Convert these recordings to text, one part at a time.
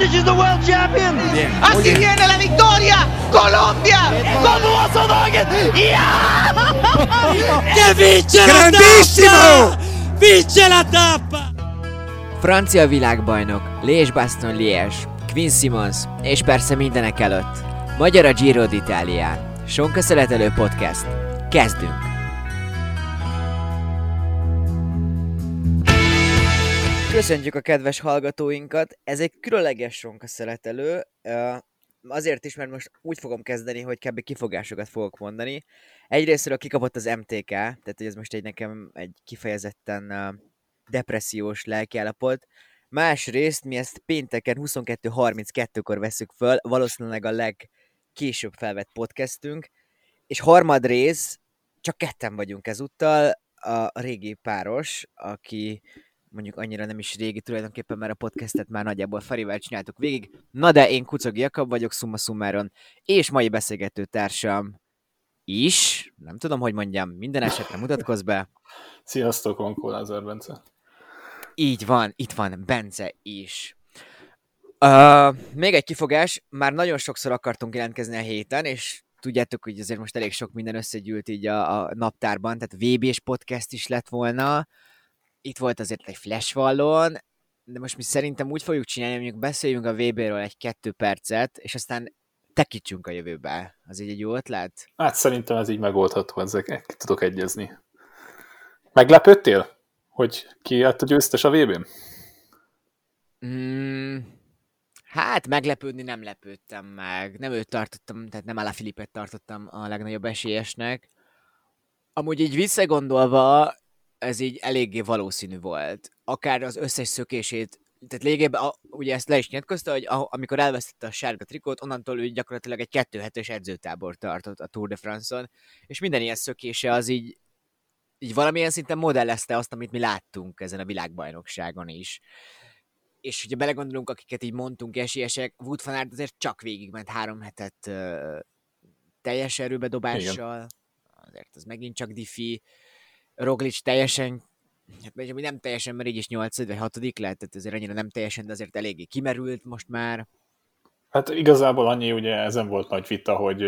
Cavendish is the world champion. Bien. Así viene la victoria. Colombia. Como Volkswagen. Yeah! che vince Grandissimo! la tappa! Vince la tappa! Francia világbajnok, Lés Baston Liège, Quinn Simons, és persze mindenek előtt. Magyar a Giro d'Italián. Sonka Szeletelő Podcast. Kezdünk! Köszöntjük a kedves hallgatóinkat. Ez egy különleges Sonka Szeletelő. ö, Azért is, mert most úgy fogom kezdeni, hogy kb. kifogásokat fogok mondani. Egyrésztről kikapott az MTK, tehát hogy ez most egy nekem egy kifejezetten depressziós lelkiállapot. Másrészt mi ezt pénteken 22.32-kor veszük föl, valószínűleg a legkésőbb felvett podcastünk, és harmadrész, csak ketten vagyunk ezúttal, a régi páros, aki mondjuk annyira nem is régi tulajdonképpen, mert a podcastet már nagyjából Farival csináltuk végig. Na de én Kucog Jakab vagyok, summa summaron, és mai beszélgető társam is, nem tudom, hogy mondjam, minden esetre mutatkozz be. Sziasztok, Onkó Lázár Bence. Így van, itt van Bence is. Uh, még egy kifogás, már nagyon sokszor akartunk jelentkezni a héten, és tudjátok, hogy azért most elég sok minden összegyűlt így a, a naptárban, tehát VB-s podcast is lett volna, itt volt azért egy flash wallon, de most mi szerintem úgy fogjuk csinálni, hogy mondjuk beszéljünk a VB-ről egy-kettő percet, és aztán tekítsünk a jövőbe. Az így egy jó ötlet? Hát szerintem ez így megoldható, ezek tudok egyezni. Meglepődtél, hogy ki lett a győztes a VB-n? Mm, hát meglepődni nem lepődtem meg. Nem őt tartottam, tehát nem Ala Filipet tartottam a legnagyobb esélyesnek. Amúgy így visszagondolva, ez így eléggé valószínű volt. Akár az összes szökését, tehát lényegében, a- ugye ezt le is nyilatkozta, hogy a- amikor elvesztette a sárga trikót, onnantól ő gyakorlatilag egy kettő hetes edzőtábor tartott a Tour de France-on, és minden ilyen szökése az így, így valamilyen szinten modellezte azt, amit mi láttunk ezen a világbajnokságon is. És ugye belegondolunk, akiket így mondtunk esélyesek, Wood van Aert azért csak végigment három hetet ö, teljes erőbedobással, azért az megint csak diffi, Roglic teljesen, hát nem teljesen, mert így is 8 vagy 6 lehet, tehát azért annyira nem teljesen, de azért eléggé kimerült most már. Hát igazából annyi, ugye ezen volt nagy vita, hogy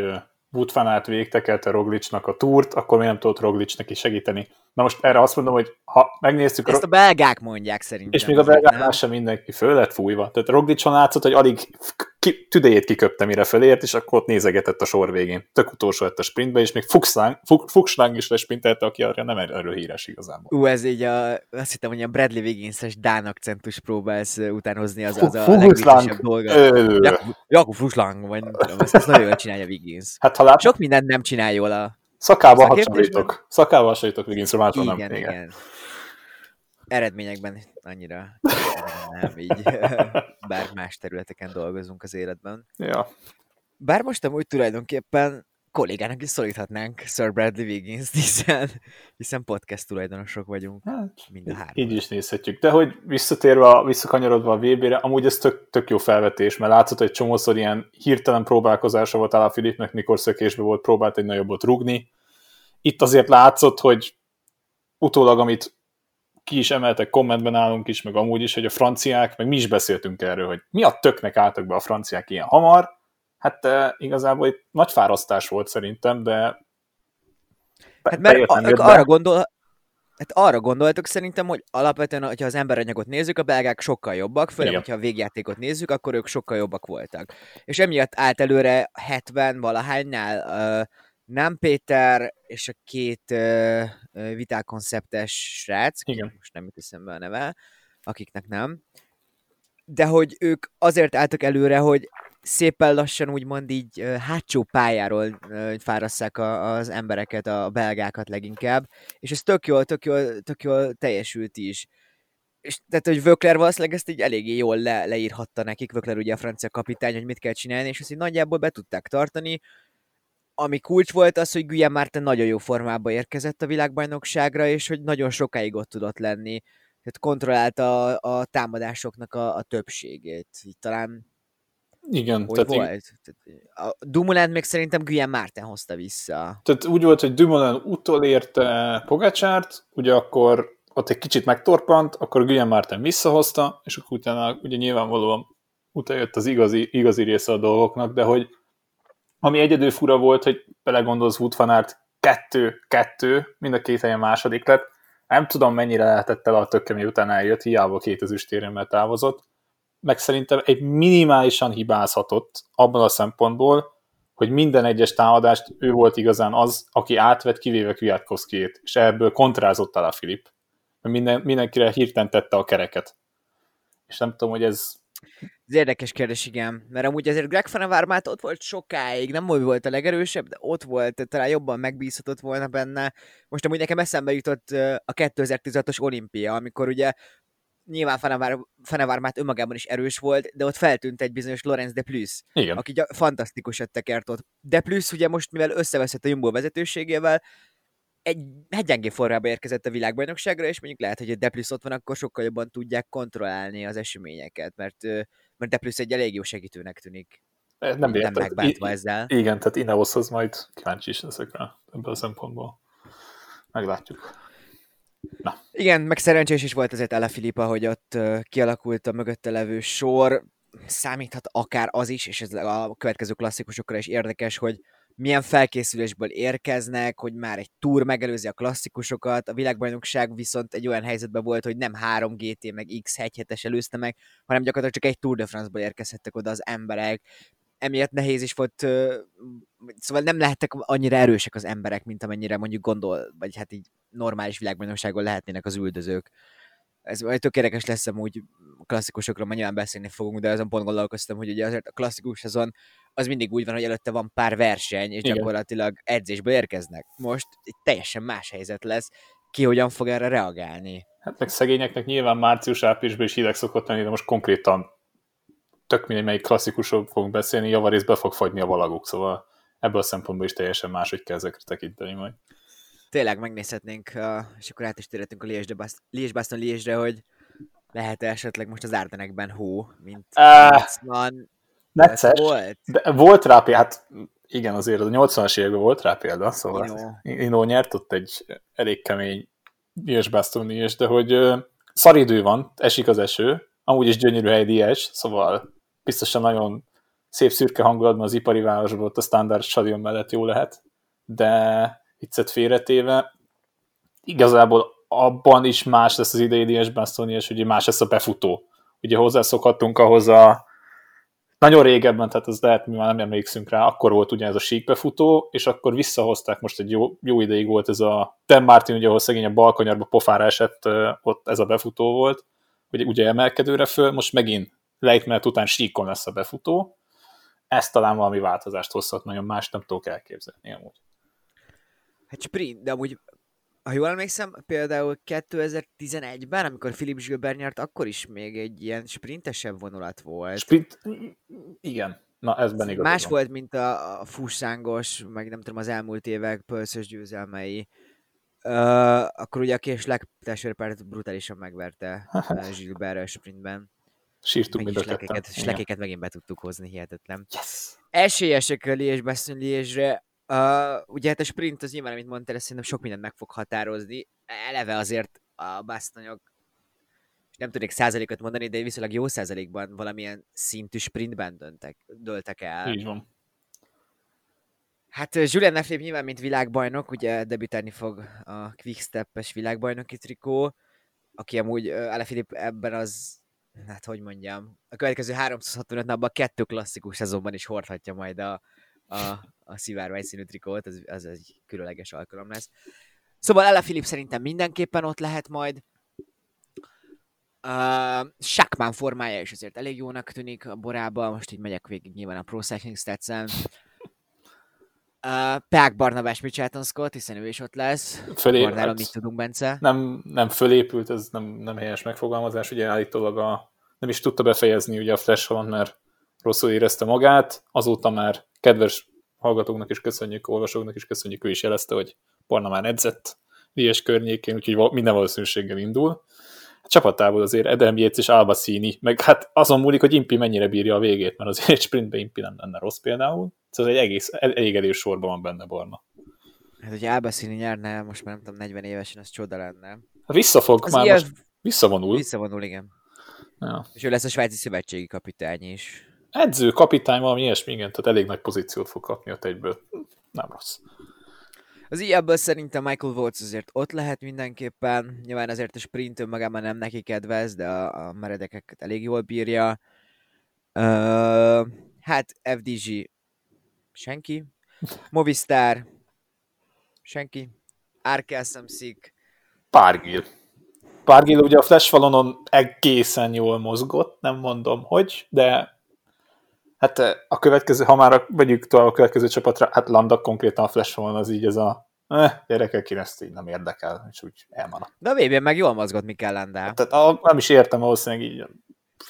Aert végtekelte Roglicnak a túrt, akkor mi nem tudott Roglic neki segíteni. Na most erre azt mondom, hogy ha megnéztük, Ezt a belgák mondják szerintem. és még a nem? sem mindenki föl lett fújva. Tehát Roglicson látszott, hogy alig ki, tüdejét kiköpte, mire fölért, és akkor ott nézegetett a sor végén. Tök utolsó lett a sprintbe, és még Fuchslang, Fuch- Fuchslang is lesprintelte, aki arra nem erről híres igazából. Ú, ez így a, azt hittem, hogy a Bradley Wiggins-es Dán akcentus próbálsz utánozni, az, az a legviccesebb dolga. Jakub- Fuchslang, vagy nem tudom, azt, azt nagyon jól csinálja Wiggins. Hát ha lát, Sok mindent nem csinál jól a... szakával hasonlítok. Szakával hasonlítok Wigginsre, máshol Igen, nem. igen, igen. Eredményekben annyira nem így, bár más területeken dolgozunk az életben. Ja. Bár most amúgy tulajdonképpen kollégának is szólíthatnánk Sir Bradley Wiggins, hiszen, hiszen podcast tulajdonosok vagyunk Hát, mind a három. így is nézhetjük. De hogy visszatérve, visszakanyarodva a VB-re, amúgy ez tök, tök jó felvetés, mert látszott, hogy csomószor ilyen hirtelen próbálkozása volt a Filipnek, mikor szökésbe volt, próbált egy nagyobbot rugni. Itt azért látszott, hogy utólag, amit ki is emeltek kommentben állunk is, meg amúgy is, hogy a franciák, meg mi is beszéltünk erről, hogy mi a töknek álltak be a franciák ilyen hamar. Hát eh, igazából itt nagy fárasztás volt szerintem, de Hát mert a, be. arra gondol, hát arra gondoltok szerintem, hogy alapvetően, hogyha az emberanyagot nézzük, a belgák sokkal jobbak, főleg, Igen. hogyha a végjátékot nézzük, akkor ők sokkal jobbak voltak. És emiatt állt előre 70 valahánynál uh, nem Péter és a két uh, vitákonceptes srác, Igen. most nem jut eszembe a neve, akiknek nem, de hogy ők azért álltak előre, hogy szépen lassan úgymond így ö, hátsó pályáról ö, fárasszák a, az embereket, a belgákat leginkább, és ez tök jól, tök jól, tök jól teljesült is. És tehát, hogy Vökler valószínűleg ezt így eléggé jól le, leírhatta nekik, Vökler ugye a francia kapitány, hogy mit kell csinálni, és ezt így nagyjából be tudták tartani. Ami kulcs volt az, hogy Guillaume Martin nagyon jó formába érkezett a világbajnokságra, és hogy nagyon sokáig ott tudott lenni. Tehát kontrollálta a, a támadásoknak a, a többségét. Így talán Igen, hogy tehát, volt? A Dumoulin még szerintem Guillaume Martin hozta vissza. tehát úgy volt, hogy Dumoulin utolérte Pogacsárt, ugye akkor ott egy kicsit megtorpant, akkor Guillaume Martin visszahozta, és akkor utána ugye nyilvánvalóan utána jött az igazi, igazi része a dolgoknak, de hogy ami egyedül fura volt, hogy belegondolsz Wood van Aert kettő-kettő, mind a két helyen második lett, nem tudom mennyire lehetett el a tökke, miután eljött, hiába két ezüstéremmel távozott, meg szerintem egy minimálisan hibázhatott abban a szempontból, hogy minden egyes támadást ő volt igazán az, aki átvett, kivéve Kwiatkowski-ét, és ebből kontrázott a Filip. Minden, mindenkire hirtelen tette a kereket. És nem tudom, hogy ez... Ez érdekes kérdés, igen. Mert amúgy azért Greg van ott volt sokáig, nem volt a legerősebb, de ott volt, talán jobban megbízhatott volna benne. Most amúgy nekem eszembe jutott a 2016-os olimpia, amikor ugye nyilván Fenevármát önmagában is erős volt, de ott feltűnt egy bizonyos Lorenz de Plus, Igen. aki fantasztikusat tekert ott. De Plus ugye most, mivel összeveszett a Jumbo vezetőségével, egy hegyengé forrába érkezett a világbajnokságra, és mondjuk lehet, hogy a Deplus ott van, akkor sokkal jobban tudják kontrollálni az eseményeket, mert, mert Deplus egy elég jó segítőnek tűnik. Nem, nem megbántva ezzel. Igen, tehát Ineoshoz majd kíváncsi is leszek rá ebből a szempontból. Meglátjuk. Na. Igen, meg szerencsés is volt azért Ele Filipa, hogy ott kialakult a mögötte levő sor. Számíthat akár az is, és ez a következő klasszikusokra is érdekes, hogy milyen felkészülésből érkeznek, hogy már egy túr megelőzi a klasszikusokat, a világbajnokság viszont egy olyan helyzetben volt, hogy nem 3 GT meg X 1 hetes előzte meg, hanem gyakorlatilag csak egy Tour de France-ból érkezhettek oda az emberek, emiatt nehéz is volt, szóval nem lehettek annyira erősek az emberek, mint amennyire mondjuk gondol, vagy hát így normális világbajnokságon lehetnének az üldözők. Ez majd tök érdekes lesz amúgy klasszikusokról, majd nyilván beszélni fogunk, de azon pont gondolkoztam, hogy ugye azért a klasszikus azon az mindig úgy van, hogy előtte van pár verseny, és Igen. gyakorlatilag edzésből érkeznek. Most egy teljesen más helyzet lesz, ki hogyan fog erre reagálni. Hát meg szegényeknek nyilván március-áprilisban is hideg szokott lenni, de most konkrétan tök mindegy, melyik klasszikusról fogunk beszélni, javarész be fog fagyni a valaguk, szóval ebből a szempontból is teljesen máshogy kell ezekre tekinteni majd. Tényleg megnézhetnénk, és akkor át is térhetünk a Liège-Baston Liège-re, hogy lehet -e esetleg most az Árdenekben hó, mint uh, Necces, volt. De volt rá példa, hát igen, azért a 80-as években volt rá példa, szóval Ino nyert ott egy elég kemény Liège-Baston Liège, de hogy szaridő van, esik az eső, amúgy is gyönyörű hely Liège, szóval biztosan nagyon szép szürke hangulatban az ipari város volt a standard stadion mellett jó lehet, de viccet félretéve, igazából abban is más lesz az idei Dias Bastoni, és ugye más lesz a befutó. Ugye hozzászokhattunk ahhoz a nagyon régebben, tehát ez lehet, mi már nem emlékszünk rá, akkor volt ugye ez a sík befutó, és akkor visszahozták, most egy jó, jó ideig volt ez a Ten Martin, ugye, ahol szegény a balkanyarba pofára esett, ott ez a befutó volt, ugye, ugye emelkedőre föl, most megint lejtmenet után síkon lesz a befutó, ez talán valami változást hozhat, nagyon más nem tudok elképzelni amúgy. Hát sprint, de amúgy ha jól emlékszem, például 2011-ben, amikor Philip Gilbert nyert, akkor is még egy ilyen sprintesebb vonulat volt. Sprint, igen. Na, ezben igaz. Más volt, mint a, a fussángos, meg nem tudom, az elmúlt évek pölszös győzelmei. Uh, akkor ugye a kés legtestvérpárt brutálisan megverte Gilbert a sprintben. Sírtuk mind a ketten. Slekéket megint be tudtuk hozni, hihetetlen. Yes! Esélyesek a Liège-re. Uh, ugye hát a sprint az nyilván, amit mondtál, szerintem sok mindent meg fog határozni. Eleve azért a basztanyok nem tudnék százalékot mondani, de viszonylag jó százalékban valamilyen szintű sprintben döntek, döltek el. Így van. Hát Julian Lefebvre nyilván, mint világbajnok, ugye debütálni fog a Quickstep-es világbajnoki trikó, aki amúgy Filip ebben az, hát hogy mondjam, a következő 365 napban kettő klasszikus szezonban is hordhatja majd a, a, a szivárvány színű trikót, az, az egy különleges alkalom lesz. Szóval Ella Philip szerintem mindenképpen ott lehet majd. Uh, Shackman formája is azért elég jónak tűnik a borába, most így megyek végig nyilván a Pro Cycling stats Uh, Peák Barnabás Mitchelton Scott, hiszen ő is ott lesz. Fölé, hát, mit tudunk, Bence? Nem, nem fölépült, ez nem, nem helyes megfogalmazás, ugye állítólag a, nem is tudta befejezni ugye a Flash mert rosszul érezte magát, azóta már kedves hallgatóknak is köszönjük, olvasóknak is köszönjük, ő is jelezte, hogy már edzett Lies környékén, úgyhogy minden valószínűséggel indul. A csapatából azért Edem Yates és Albacini, meg hát azon múlik, hogy Impi mennyire bírja a végét, mert azért egy sprintbe Impi nem lenne rossz például. Szóval egy egész, elég erős sorban van benne Barna. Hát, hogy Albacini nyerne, most már nem tudom, 40 évesen, az csoda lenne. Hát visszafog, az már ilyen... most visszavonul. Visszavonul, igen Ja. És ő lesz a svájci szövetségi kapitány is. Edző, kapitány, valami ilyesmi, igen, tehát elég nagy pozíciót fog kapni ott egyből. Nem rossz. Az ilyebből szerintem Michael Waltz azért ott lehet mindenképpen. Nyilván azért a sprint önmagában nem neki kedvez, de a, a meredekeket elég jól bírja. Uh, hát FDG senki. Movistar senki. Arkel Samsic Párgil. Párgil ugye a Flash egészen jól mozgott, nem mondom hogy, de hát eh, a következő, ha már vegyük tovább a következő csapatra, hát Landa konkrétan a Flash Valon az így ez a eh, gyerekek, én ezt így nem érdekel, és úgy elmaradt. De a vb meg jól mozgott Mikel Landa. Tehát a, nem is értem valószínűleg így De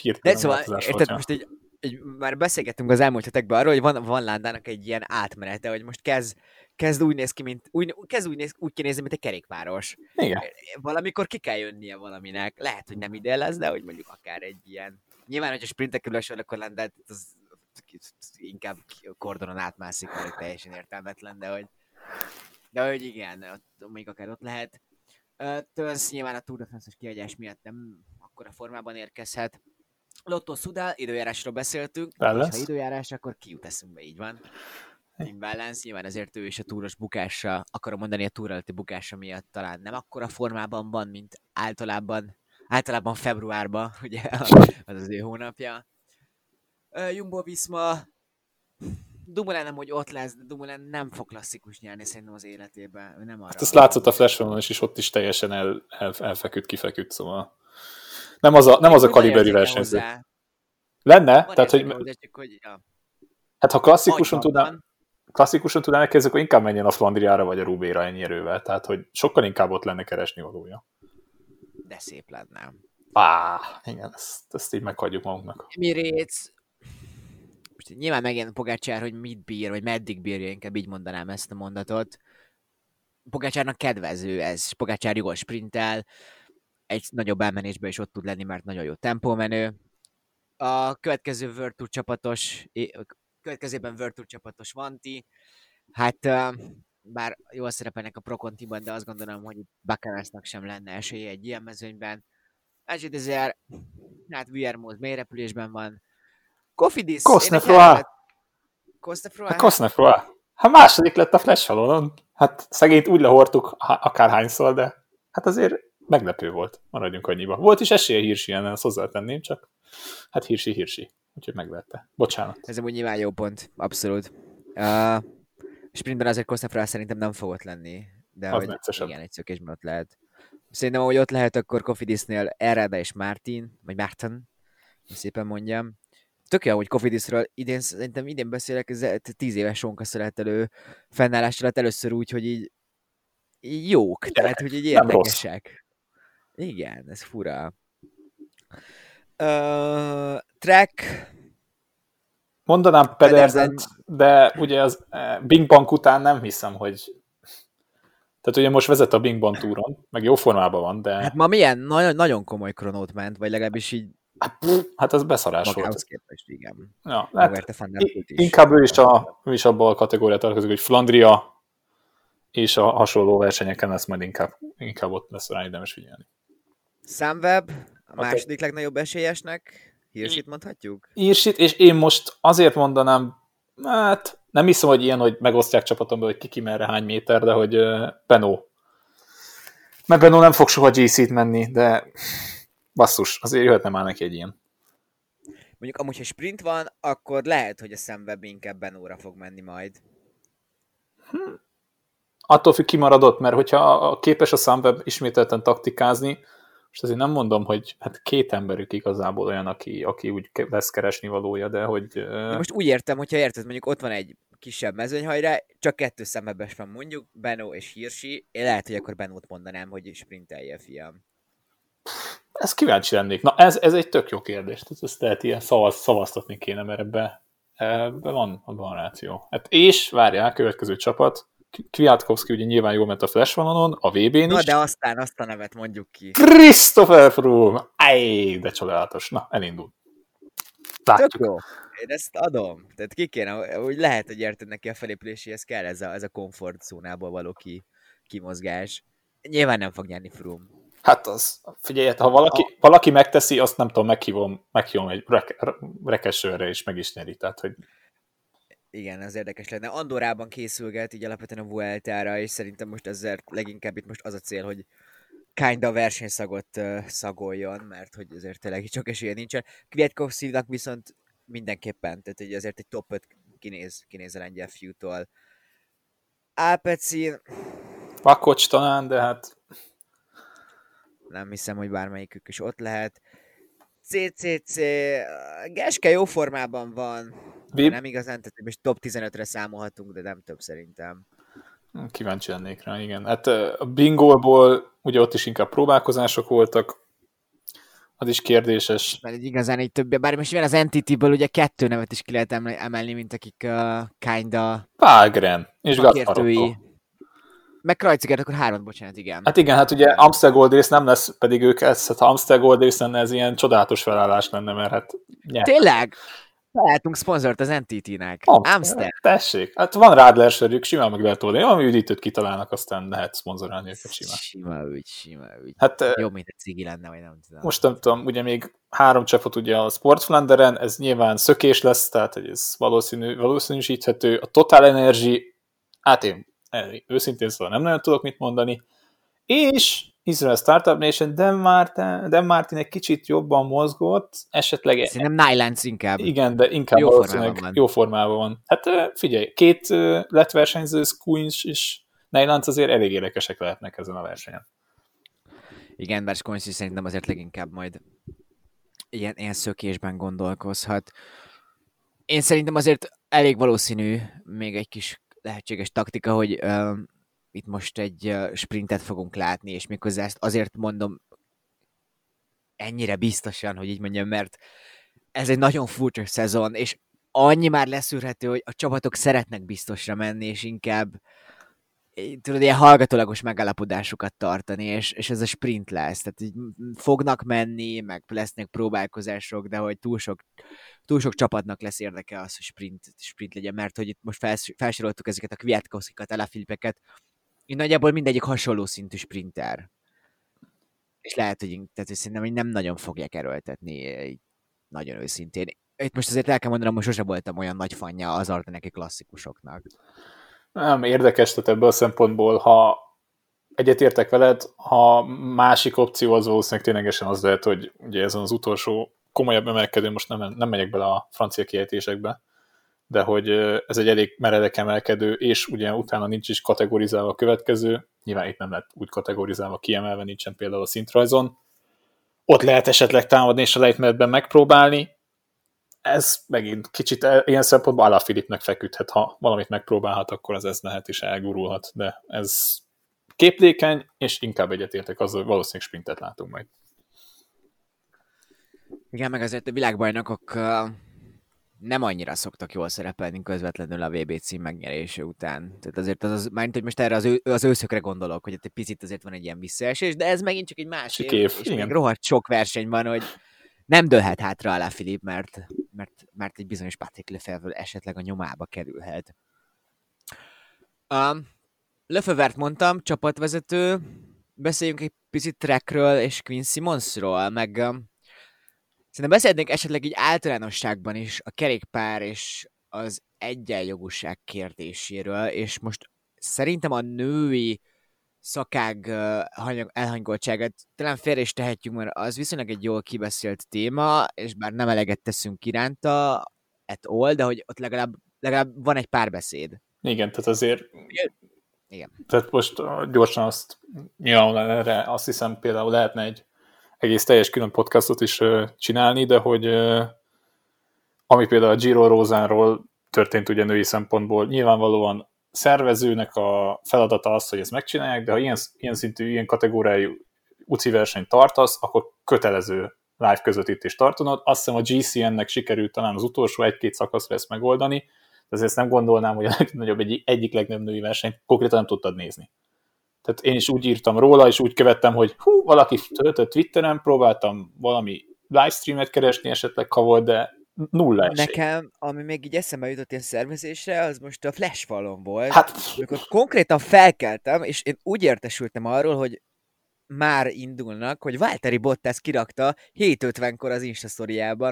hirtelen szóval, változás érted, volt, most így, így, már beszélgettünk az elmúlt hetekben arról, hogy van, van Landának egy ilyen átmenete, hogy most kezd, kezd úgy néz ki, mint, úgy, kezd úgy, néz, úgy kinézni, mint egy kerékpáros. Igen. Valamikor ki kell jönnie valaminek. Lehet, hogy nem ide lesz, de hogy mondjuk akár egy ilyen. Nyilván, hogyha sprintek sor, akkor Landát az inkább kordonon átmászik, vagy teljesen értelmetlen, de hogy, de hogy igen, ott, még akár ott lehet. Tönsz nyilván a Tour de France-os kiadás miatt nem akkora formában érkezhet. Lotto Sudal, időjárásról beszéltünk. Balance. És ha időjárás, akkor ki jut eszünkbe, így van. Imbalance, nyilván ezért ő is a túros bukása, akarom mondani a túr előtti bukása miatt talán nem akkora formában van, mint általában, általában februárban, ugye az az ő hónapja. Jumbo Visma, Dumoulin nem, hogy ott lesz, de Dumoulin nem fog klasszikus nyerni szerintem az életében. Ő nem arra. Hát ezt látszott a Flash is, és ott is teljesen el, el, elfeküdt, kifeküdt, szóval nem az a, nem az a érzéke versenyző. Lenne, Van tehát hogy, hozzá, csak hogy ja, hát ha klasszikusan agyban tudnám, van. klasszikusan tudnám elkezdeni, akkor inkább menjen a Flandriára vagy a Rubéra ennyi erővel. Tehát, hogy sokkal inkább ott lenne keresni valója. de szép lenne. Á, igen, ezt, ezt így meghagyjuk magunknak. Emirates, most nyilván megint Pogácsár, hogy mit bír, vagy meddig bírja, inkább így mondanám ezt a mondatot. Pogácsárnak kedvező ez, Pogácsár jól sprintel, egy nagyobb elmenésben is ott tud lenni, mert nagyon jó tempómenő. A következő World Tour csapatos, következőben World Tour csapatos Vanti, hát bár jól szerepelnek a Pro Contiban, de azt gondolom, hogy Bakarasnak sem lenne esélye egy ilyen mezőnyben. Másik ezért, hát Viermoz mély repülésben van. Kofidis. Cosnefroy. Cosnefroy. A Cosnefroy. Hát második lett a Flash Valonon. Hát szegényt úgy lehortuk há- akárhányszor, de hát azért meglepő volt. Maradjunk annyiba. Volt is esélye Hirsi ellen, azt hozzátenném, csak hát Hirsi Hirsi. Úgyhogy megvette. Bocsánat. Ez amúgy nyilván jó pont, abszolút. Uh, sprintben azért Cosnefroy szerintem nem fogott lenni, de Az hogy neccesebb. igen, egy szökésben ott lehet. Szerintem, hogy ott lehet, akkor Kofidisnél Errada és Martin, vagy hogy szépen mondjam. Tök jó, hogy Kofidisről idén, szerintem idén beszélek, ez tíz éves sonka elő fennállás alatt először úgy, hogy így, jók, tehát hogy így érdekesek. Igen, ez fura. Uh, track, Mondanám Pedersen. De ugye az eh, Bing Bang után nem hiszem, hogy tehát ugye most vezet a Bing Bang túron, meg jó formában van, de hát, ma milyen nagyon, nagyon komoly kronót ment, vagy legalábbis így hát ez beszarás volt. magához képest, igen. Ja, hát, inkább ő is, a, ő is abban a kategóriát tartozik, hogy Flandria és a hasonló versenyeken lesz majd inkább, inkább ott lesz rá érdemes figyelni. Sunweb, a második legnagyobb esélyesnek, Hirsit mondhatjuk? Írsit, és én most azért mondanám, hát nem hiszem, hogy ilyen, hogy megosztják csapatomba, hogy ki ki merre hány méter, de hogy uh, Benó. Mert Benó nem fog soha GC-t menni, de basszus, azért jöhetne már neki egy ilyen. Mondjuk amúgy, ha sprint van, akkor lehet, hogy a Sunweb inkább Benóra fog menni majd. Attól függ kimaradott, mert hogyha képes a Sunweb ismételten taktikázni, most azért nem mondom, hogy hát két emberük igazából olyan, aki, aki úgy lesz keresni valója, de hogy De most úgy értem, hogyha érted, mondjuk ott van egy kisebb mezőnyhajrá, csak kettő Sunwebes van mondjuk, Benó és Hirsi, én lehet, hogy akkor Benót mondanám, hogy sprintelje, fiam. Ezt kíváncsi lennék. Na ez, ez egy tök jó kérdés. Ezt lehet ilyen szavaz, szavaztatni kéne, mert ebbe, ebbe van, van ráció. Hát és várjál, következő csapat. Kwiatkowski ugye nyilván jól ment a Flash Valonon, a VB-n Na is. de aztán azt a nevet mondjuk ki. Christopher Froome! Ej, de csodálatos. Na, elindul. Tök Látjuk. jó. Én ezt adom. Tehát ki kéne, úgy lehet, hogy érted neki a felépüléséhez kell ez a, ez a komfort zónából való ki, kimozgás. Nyilván nem fog nyerni Froome. Hát az, figyelj, ha valaki, a... valaki megteszi, azt nem tudom, meghívom, meghívom egy reke, rekesőre, és meg is nyeri, tehát, hogy igen, az érdekes lenne. Andorában készülget így alapvetően a Vueltára, és szerintem most ezzel leginkább itt most az a cél, hogy kinda versenyszagot uh, szagoljon, mert hogy azért tényleg csak esélye nincsen. Kwiatkowski-nak viszont mindenképpen, tehát hogy azért egy top 5 kinéz, kinéz a lengyel fiútól. Alpecin... Pakocs talán, de hát... Nem hiszem, hogy bármelyikük is ott lehet. CCC... Geske jó formában van. Vib... Nem igazán, tehát most top 15-re számolhatunk, de nem több szerintem. Kíváncsi lennék rá, igen. Hát a bingolból ugye ott is inkább próbálkozások voltak, az is kérdéses. Mert egy igazán egy több, bár most az Entity-ből ugye kettő nevet is ki lehet emelni, mint akik uh, kinda... Pálgren és Gattarotto. Meg Krajciget, akkor három, bocsánat, igen. Hát igen, hát ugye Amstel Gold Race nem lesz, pedig ők ez, hát ha Amstel Gold Race lenne, ez ilyen csodálatos felállás lenne, mert hát... Nyert. Tényleg? Lehetünk szponzort az NTT-nek. Amstel. Tessék. Hát van Radler sörjük, simán meg lehet oldani. Ami üdítőt kitalálnak, aztán lehet szponzorálni őket simán. Sima ügy, sima ügy. Hát, Jobb, mint egy cigi lenne, vagy nem tudom. Most nem tudom, ugye még három csapat ugye a Sportflanderen, ez nyilván szökés lesz, tehát ez valószínű, valószínűsíthető. A Total Energy, hát én őszintén szóval nem nagyon tudok mit mondani. És Israel Startup Nation, Dan Martin, Dan Martin egy kicsit jobban mozgott, esetleg... Szerintem Nylands inkább. Igen, de inkább jó formában van. jó formában van. Hát figyelj, két lett versenyző, Squinch és Nylands azért elég érdekesek lehetnek ezen a versenyen. Igen, bár Squinch szerintem azért leginkább majd ilyen, ilyen szökésben gondolkozhat. Én szerintem azért elég valószínű még egy kis lehetséges taktika, hogy itt most egy sprintet fogunk látni, és miközben ezt azért mondom ennyire biztosan, hogy így mondjam, mert ez egy nagyon furcsa szezon, és annyi már leszűrhető, hogy a csapatok szeretnek biztosra menni, és inkább tudod, ilyen hallgatólagos megállapodásokat tartani, és, és ez a sprint lesz. Tehát így fognak menni, meg lesznek próbálkozások, de hogy túl sok, túl sok csapatnak lesz érdeke az, hogy sprint, sprint legyen, mert hogy itt most felsoroltuk ezeket a Kwiatkowskikat, Elafilipeket, én nagyjából mindegyik hasonló szintű sprinter. És lehet, hogy, tehát, hogy szerintem hogy nem nagyon fogják erőltetni, így nagyon őszintén. Itt most azért el kell mondanom, hogy sose voltam olyan nagy fanya az Ardeneki klasszikusoknak. Nem, érdekes, tehát ebből a szempontból, ha egyetértek veled, ha másik opció az valószínűleg ténylegesen az lehet, hogy ugye ezen az utolsó komolyabb emelkedő, most nem, nem megyek bele a francia kiejtésekbe, de hogy ez egy elég meredek emelkedő, és ugye utána nincs is kategorizálva a következő, nyilván itt nem lett úgy kategorizálva, kiemelve nincsen például a szintrajzon, ott lehet esetleg támadni és a lejtmenetben megpróbálni, ez megint kicsit ilyen szempontból Alá Filipnek feküdhet, ha valamit megpróbálhat, akkor az ez lehet is elgurulhat, de ez képlékeny, és inkább egyetértek azzal, hogy valószínűleg sprintet látunk majd. Igen, meg azért a világbajnokok nem annyira szoktak jól szerepelni közvetlenül a VB cím megnyerése után. Tehát azért az, az mármint, hogy most erre az, ő, az őszökre gondolok, hogy egy picit azért van egy ilyen visszaesés, de ez megint csak egy másik év, és igen. még rohadt sok verseny van, hogy nem dőlhet hátra alá Filip, mert, mert, mert egy bizonyos Patrick Lefebvre esetleg a nyomába kerülhet. Um, Lefevert mondtam, csapatvezető, beszéljünk egy picit Trackről és Quincy Monsról, meg um, Szerintem beszélnénk esetleg így általánosságban is a kerékpár és az egyenjogúság kérdéséről, és most szerintem a női szakág elhangoltságát talán félre is tehetjük, mert az viszonylag egy jól kibeszélt téma, és bár nem eleget teszünk iránta at all, de hogy ott legalább, legalább van egy párbeszéd. Igen, tehát azért igen. Tehát most gyorsan azt nyilván erre azt hiszem például lehetne egy egész teljes külön podcastot is csinálni, de hogy ami például a Giro Rózánról történt ugye női szempontból, nyilvánvalóan szervezőnek a feladata az, hogy ezt megcsinálják, de ha ilyen, ilyen szintű, ilyen kategóriájú UCI versenyt tartasz, akkor kötelező live közvetítést tartanod. Azt hiszem a GCN-nek sikerült talán az utolsó egy-két szakaszra ezt megoldani, de azért nem gondolnám, hogy a legnagyobb, egy, egyik legnagyobb női versenyt konkrétan nem tudtad nézni. Tehát én is úgy írtam róla, és úgy követtem, hogy hú, valaki töltött Twitteren, próbáltam valami livestreamet keresni esetleg, ha volt, de nulla esély. Nekem, ami még így eszembe jutott ilyen szervezésre, az most a flash falon volt. Hát... Amikor konkrétan felkeltem, és én úgy értesültem arról, hogy már indulnak, hogy Valtteri Bottas kirakta 7.50-kor az Insta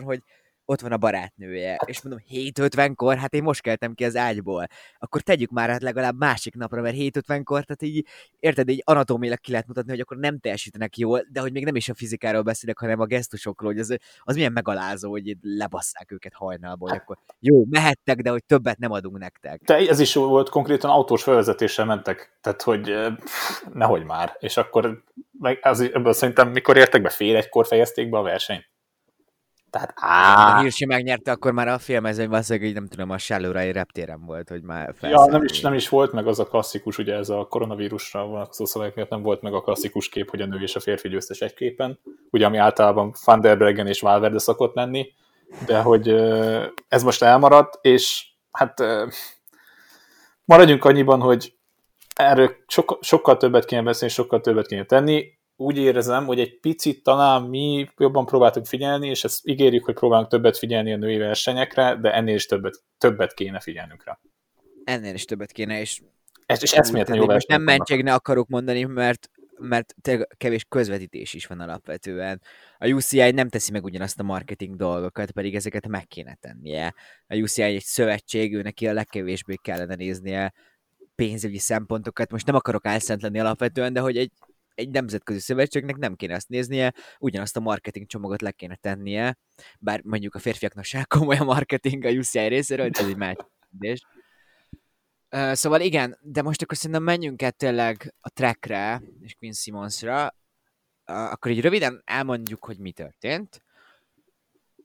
hogy ott van a barátnője. Hát. És mondom, 7.50-kor? Hát én most keltem ki az ágyból. Akkor tegyük már hát legalább másik napra, mert 7.50-kor, tehát így, érted, így anatómilag ki lehet mutatni, hogy akkor nem teljesítenek jól, de hogy még nem is a fizikáról beszélek, hanem a gesztusokról, hogy az, az milyen megalázó, hogy lebasszák őket hajnalból, hogy akkor jó, mehettek, de hogy többet nem adunk nektek. De ez is volt, konkrétan autós felvezetéssel mentek, tehát hogy nehogy már. És akkor meg az, ebből szerintem mikor értek be, fél egykor fejezték be a versenyt. Tehát á... A Hirsi megnyerte, akkor már a filmezőny valószínűleg, hogy nem tudom, a Sálórai reptéren volt, hogy már Ja, nem is, nem is volt meg az a klasszikus, ugye ez a koronavírusra vonatkozó szabályok miatt nem volt meg a klasszikus kép, hogy a nő és a férfi győztes egy képen, ugye ami általában Van der Breggen és Valverde szokott lenni, de hogy ez most elmaradt, és hát maradjunk annyiban, hogy erről sokkal, sokkal többet kéne beszélni, sokkal többet kéne tenni, úgy érzem, hogy egy picit talán mi jobban próbáltuk figyelni, és ezt ígérjük, hogy próbálunk többet figyelni a női versenyekre, de ennél is többet, többet kéne figyelnünk rá. Ennél is többet kéne, és, ez, és eszméletlen jó most nem mentségne akarok mondani, mert mert kevés közvetítés is van alapvetően. A UCI nem teszi meg ugyanazt a marketing dolgokat, pedig ezeket meg kéne tennie. A UCI egy szövetség, ő neki a legkevésbé kellene néznie pénzügyi szempontokat. Most nem akarok álszent lenni alapvetően, de hogy egy egy nemzetközi szövetségnek nem kéne ezt néznie, ugyanazt a marketing csomagot le kéne tennie, bár mondjuk a férfiaknak se komoly a marketing a UCI részéről, ez egy más kérdés. Szóval igen, de most akkor szerintem menjünk át tényleg a trackre és Queen Simonsra, akkor így röviden elmondjuk, hogy mi történt.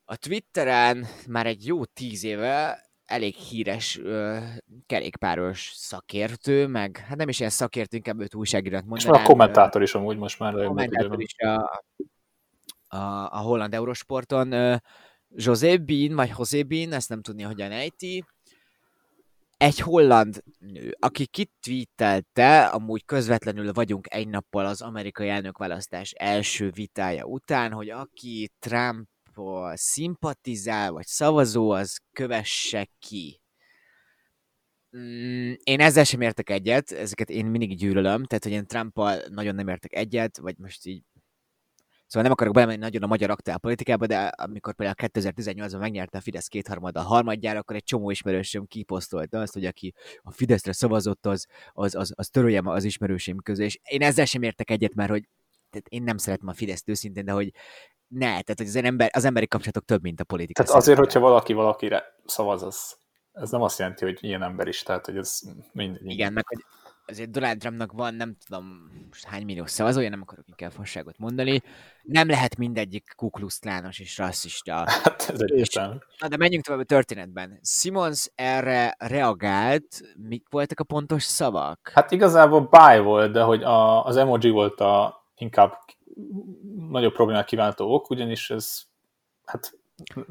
A Twitteren már egy jó tíz éve elég híres ö, kerékpáros szakértő, meg hát nem is ilyen szakértő, inkább őt újságírót mondanám. És a kommentátor is amúgy most már. A kommentátor is a, a, a holland Eurosporton. Ö, José Bean, vagy José Bean, ezt nem tudni, hogyan ejti. Egy holland nő, aki kitweetelte, amúgy közvetlenül vagyunk egy nappal az amerikai elnökválasztás első vitája után, hogy aki Trump Trump szimpatizál, vagy szavazó, az kövesse ki. Mm, én ezzel sem értek egyet, ezeket én mindig gyűlölöm, tehát hogy én trump nagyon nem értek egyet, vagy most így Szóval nem akarok belemenni nagyon a magyar aktál politikába, de amikor például 2018-ban megnyerte a Fidesz kétharmada a harmadjára, akkor egy csomó ismerősöm kiposztolta azt, hogy aki a Fideszre szavazott, az, az, az, az törölje az ismerősém közé. És én ezzel sem értek egyet, mert hogy tehát én nem szeretem a Fideszt őszintén, de hogy ne, tehát hogy az, ember, az emberi kapcsolatok több, mint a politika. Tehát azért, hogyha valaki valakire szavaz, az, ez nem azt jelenti, hogy ilyen ember is, tehát hogy ez mindegy. Igen, meg hogy azért Donald Trumpnak van, nem tudom, most hány millió szavazója, nem akarok inkább fasságot mondani, nem lehet mindegyik kuklusztlános és rasszista. Hát ez egyértelmű. Na de menjünk tovább a történetben. Simons erre reagált, mik voltak a pontos szavak? Hát igazából buy volt, de hogy a, az emoji volt a inkább nagyobb problémát kiváltó ok, ugyanis ez hát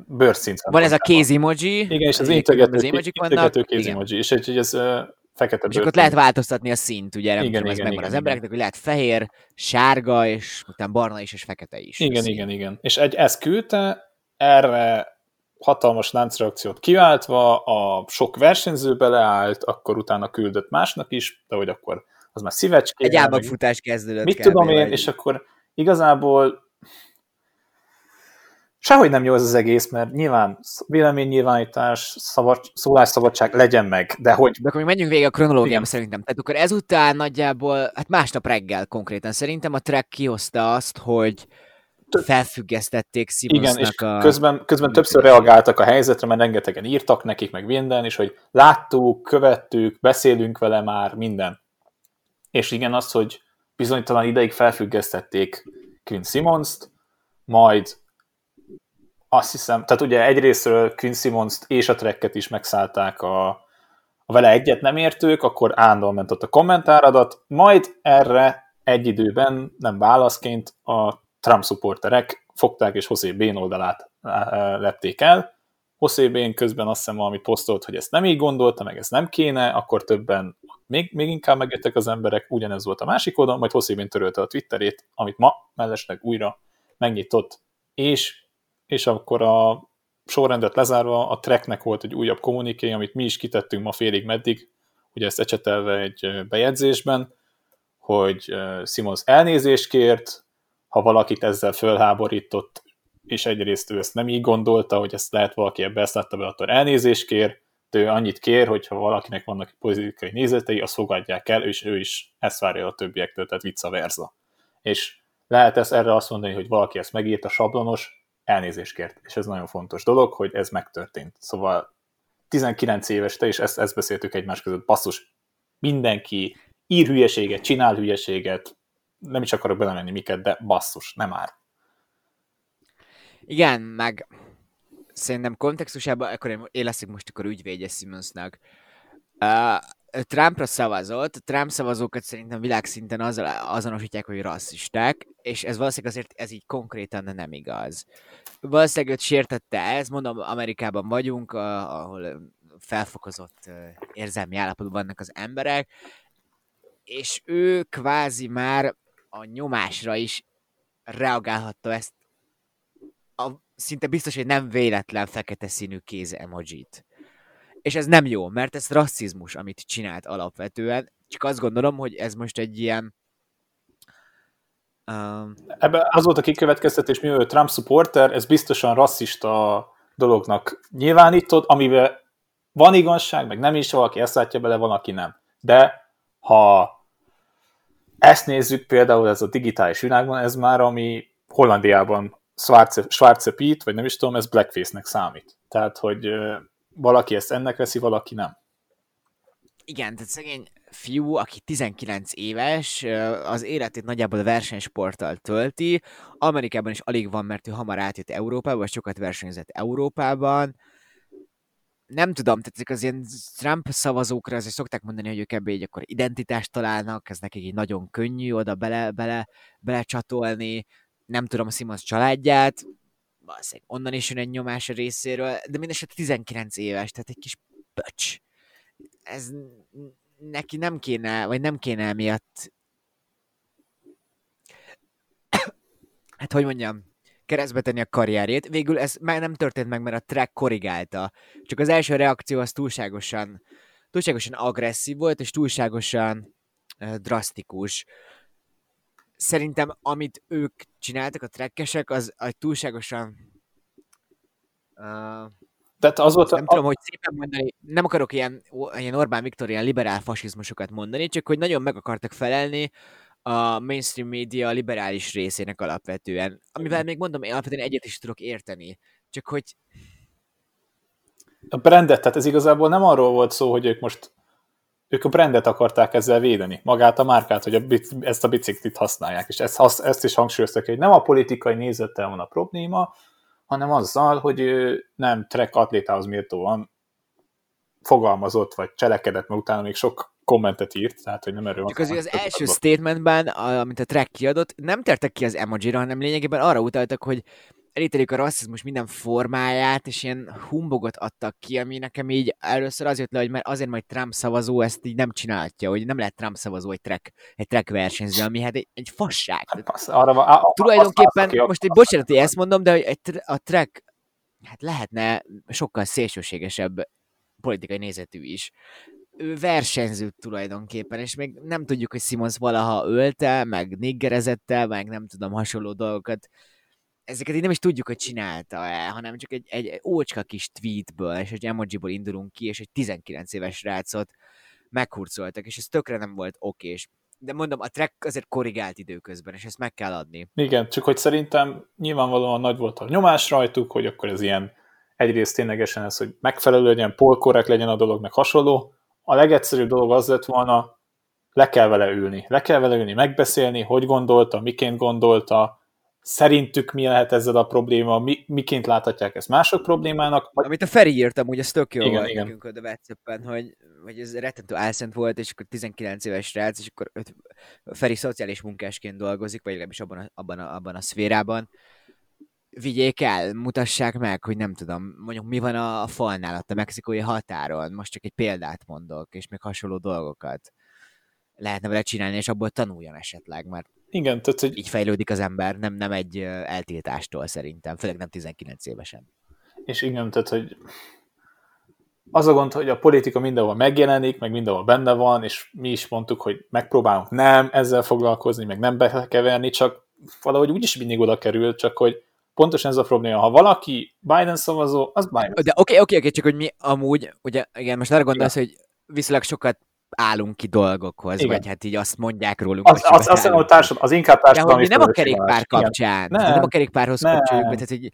bőrszint. Van ez a kéz emoji. Igen, és az integető, integető kéz emoji, és egy, ez fekete És akkor lehet változtatni a szint, ugye, nem igen, tudom, igen, ez igen, az embereknek, hogy lehet fehér, sárga, és utána barna is, és fekete is. Igen, igen, igen. És egy ezt küldte, erre hatalmas láncreakciót kiváltva, a sok versenyző beleállt, akkor utána küldött másnak is, de hogy akkor az már szívecské. Egy ábakfutás kezdődött. Mit tudom én, és akkor igazából sehogy nem jó ez az egész, mert nyilván véleménynyilvánítás, szabad, szólásszabadság legyen meg, de hogy... De akkor még menjünk végig a kronológiám szerintem. Tehát akkor ezután nagyjából, hát másnap reggel konkrétan szerintem a track kihozta azt, hogy felfüggesztették Simonsnak Igen, és a... közben, közben többször reagáltak a helyzetre, mert rengetegen írtak nekik, meg minden, és hogy láttuk, követtük, beszélünk vele már, minden. És igen, az, hogy bizonytalan ideig felfüggesztették Quinn Simmons-t, majd azt hiszem, tehát ugye egyrésztről Quinn Simmons-t és a tracket is megszállták a, a vele egyet nem értők, akkor állandóan ment ott a kommentáradat, majd erre egy időben, nem válaszként a Trump supporterek fogták és José Bén oldalát lepték el. José Bén közben azt hiszem valamit posztolt, hogy ezt nem így gondolta, meg ez nem kéne, akkor többen még, még inkább megjöttek az emberek, ugyanez volt a másik oldalon, majd Hosszébén törölte a Twitterét, amit ma mellesleg újra megnyitott, és, és akkor a sorrendet lezárva a tracknek volt egy újabb kommuniké, amit mi is kitettünk ma félig meddig, ugye ezt ecsetelve egy bejegyzésben, hogy Simons elnézést kért, ha valakit ezzel fölháborított, és egyrészt ő ezt nem így gondolta, hogy ezt lehet valaki ebbe ezt látta be, akkor elnézést kér, ő annyit kér, hogy valakinek vannak politikai nézetei, azt fogadják el, és ő is ezt várja a többiektől, tehát vice versa. És lehet ezt erre azt mondani, hogy valaki ezt megírta sablonos, elnézést kért. És ez nagyon fontos dolog, hogy ez megtörtént. Szóval 19 éves te, és ezt, ezt beszéltük egymás között, basszus, mindenki ír hülyeséget, csinál hülyeséget, nem is akarok belemenni miket, de basszus, nem már. Igen, meg szerintem kontextusában, akkor én, leszek most akkor ügyvédje Simonsnak. Uh, Trumpra szavazott, Trump szavazókat szerintem világszinten azzal azonosítják, hogy rasszisták, és ez valószínűleg azért ez így konkrétan nem igaz. Valószínűleg őt sértette ez, mondom, Amerikában vagyunk, ahol felfokozott érzelmi állapotban vannak az emberek, és ő kvázi már a nyomásra is reagálhatta ezt a, szinte biztos, hogy nem véletlen fekete színű kéz emojit. És ez nem jó, mert ez rasszizmus, amit csinált alapvetően. Csak azt gondolom, hogy ez most egy ilyen... Um... Ebben az volt a kikövetkeztetés, mivel Trump supporter, ez biztosan rasszista dolognak nyilvánított, amivel van igazság, meg nem is, valaki ezt látja bele, van, aki nem. De ha ezt nézzük például ez a digitális világban, ez már ami Hollandiában Schwarze, Schwarze Pete, vagy nem is tudom, ez blackface-nek számít. Tehát, hogy valaki ezt ennek veszi, valaki nem. Igen, tehát szegény fiú, aki 19 éves, az életét nagyjából a versenysporttal tölti. Amerikában is alig van, mert ő hamar átjött Európába, vagy sokat versenyzett Európában. Nem tudom, tehát az ilyen Trump szavazókra azért szokták mondani, hogy ők ebbe így akkor identitást találnak, ez nekik így nagyon könnyű oda bele, bele, bele csatolni. Nem tudom a Simons családját, valószínűleg onnan is jön egy nyomás a részéről, de mindesetre 19 éves, tehát egy kis pöcs. Ez neki nem kéne, vagy nem kéne emiatt hát hogy mondjam, keresztbe tenni a karrierjét. Végül ez már nem történt meg, mert a track korrigálta. Csak az első reakció az túlságosan, túlságosan agresszív volt, és túlságosan uh, drasztikus szerintem amit ők csináltak, a trekkesek, az egy túlságosan uh, tehát az volt nem a... tudom, hogy szépen mondani, nem akarok ilyen, ilyen Orbán Viktor ilyen liberál fasizmusokat mondani, csak hogy nagyon meg akartak felelni a mainstream média liberális részének alapvetően, amivel még mondom, én alapvetően egyet is tudok érteni, csak hogy a brandet, tehát ez igazából nem arról volt szó, hogy ők most ők a brandet akarták ezzel védeni, magát a márkát, hogy a, ezt a biciklit használják, és ezt, ezt is hangsúlyoztak, hogy nem a politikai nézettel van a probléma, hanem azzal, hogy ő nem track atlétához méltóan fogalmazott, vagy cselekedett, mert utána még sok kommentet írt, tehát hogy nem erről Csak azért az első statementben, amit a track kiadott, nem tertek ki az emojira, hanem lényegében arra utaltak, hogy elítélik a rasszizmus minden formáját, és ilyen humbogot adtak ki, ami nekem így először az jött le, hogy mert azért majd Trump szavazó ezt így nem csinálhatja, hogy nem lehet Trump szavazó egy track, egy track versenyző, ami hát egy, egy fasság. Hát, passz, arra van, a, Tulajdonképpen, az, most egy bocsánat, hogy ezt mondom, de hogy egy, a track hát lehetne sokkal szélsőségesebb politikai nézetű is. Ő versenyző tulajdonképpen, és még nem tudjuk, hogy Simons valaha ölte, meg niggerezette, meg nem tudom, hasonló dolgokat ezeket így nem is tudjuk, hogy csinálta-e, hanem csak egy, egy ócska kis tweetből, és egy emojiból indulunk ki, és egy 19 éves rácot meghurcoltak, és ez tökre nem volt okés. De mondom, a track azért korrigált időközben, és ezt meg kell adni. Igen, csak hogy szerintem nyilvánvalóan nagy volt a nyomás rajtuk, hogy akkor ez ilyen egyrészt ténylegesen ez, hogy megfelelő legyen, polkorrekt legyen a dolog, meg hasonló. A legegyszerűbb dolog az lett volna, le kell vele ülni. Le kell vele ülni, megbeszélni, hogy gondolta, miként gondolta, szerintük mi lehet ezzel a probléma, mi, miként láthatják ezt mások problémának. Vagy... Amit a Feri írtam, hogy ez tök jó igen, volt igen. nekünk a whatsapp hogy, hogy ez rettentő álszent volt, és akkor 19 éves srác, és akkor öt, Feri szociális munkásként dolgozik, vagy legalábbis abban a, abban a, abban a szférában. Vigyék el, mutassák meg, hogy nem tudom, mondjuk mi van a, a falnál, ott a mexikói határon, most csak egy példát mondok, és még hasonló dolgokat lehetne vele csinálni, és abból tanuljon esetleg, mert igen, tehát, hogy... Így fejlődik az ember, nem, nem egy eltiltástól szerintem, főleg nem 19 évesen. És igen, tehát, hogy az a gond, hogy a politika mindenhol megjelenik, meg mindenhol benne van, és mi is mondtuk, hogy megpróbálunk nem ezzel foglalkozni, meg nem bekeverni, csak valahogy úgyis mindig oda kerül, csak hogy pontosan ez a probléma. Ha valaki Biden szavazó, az Biden. De oké, oké, oké, csak hogy mi amúgy, ugye, igen, most arra gondolsz, hogy viszonylag sokat állunk ki dolgokhoz, igen. vagy hát így azt mondják róluk. Az, az, az, az, társad, az inkább társadalmi De hogy nem a kerékpár kapcsán, nem, nem a kerékpárhoz nem. kapcsoljuk, mert tehát, hogy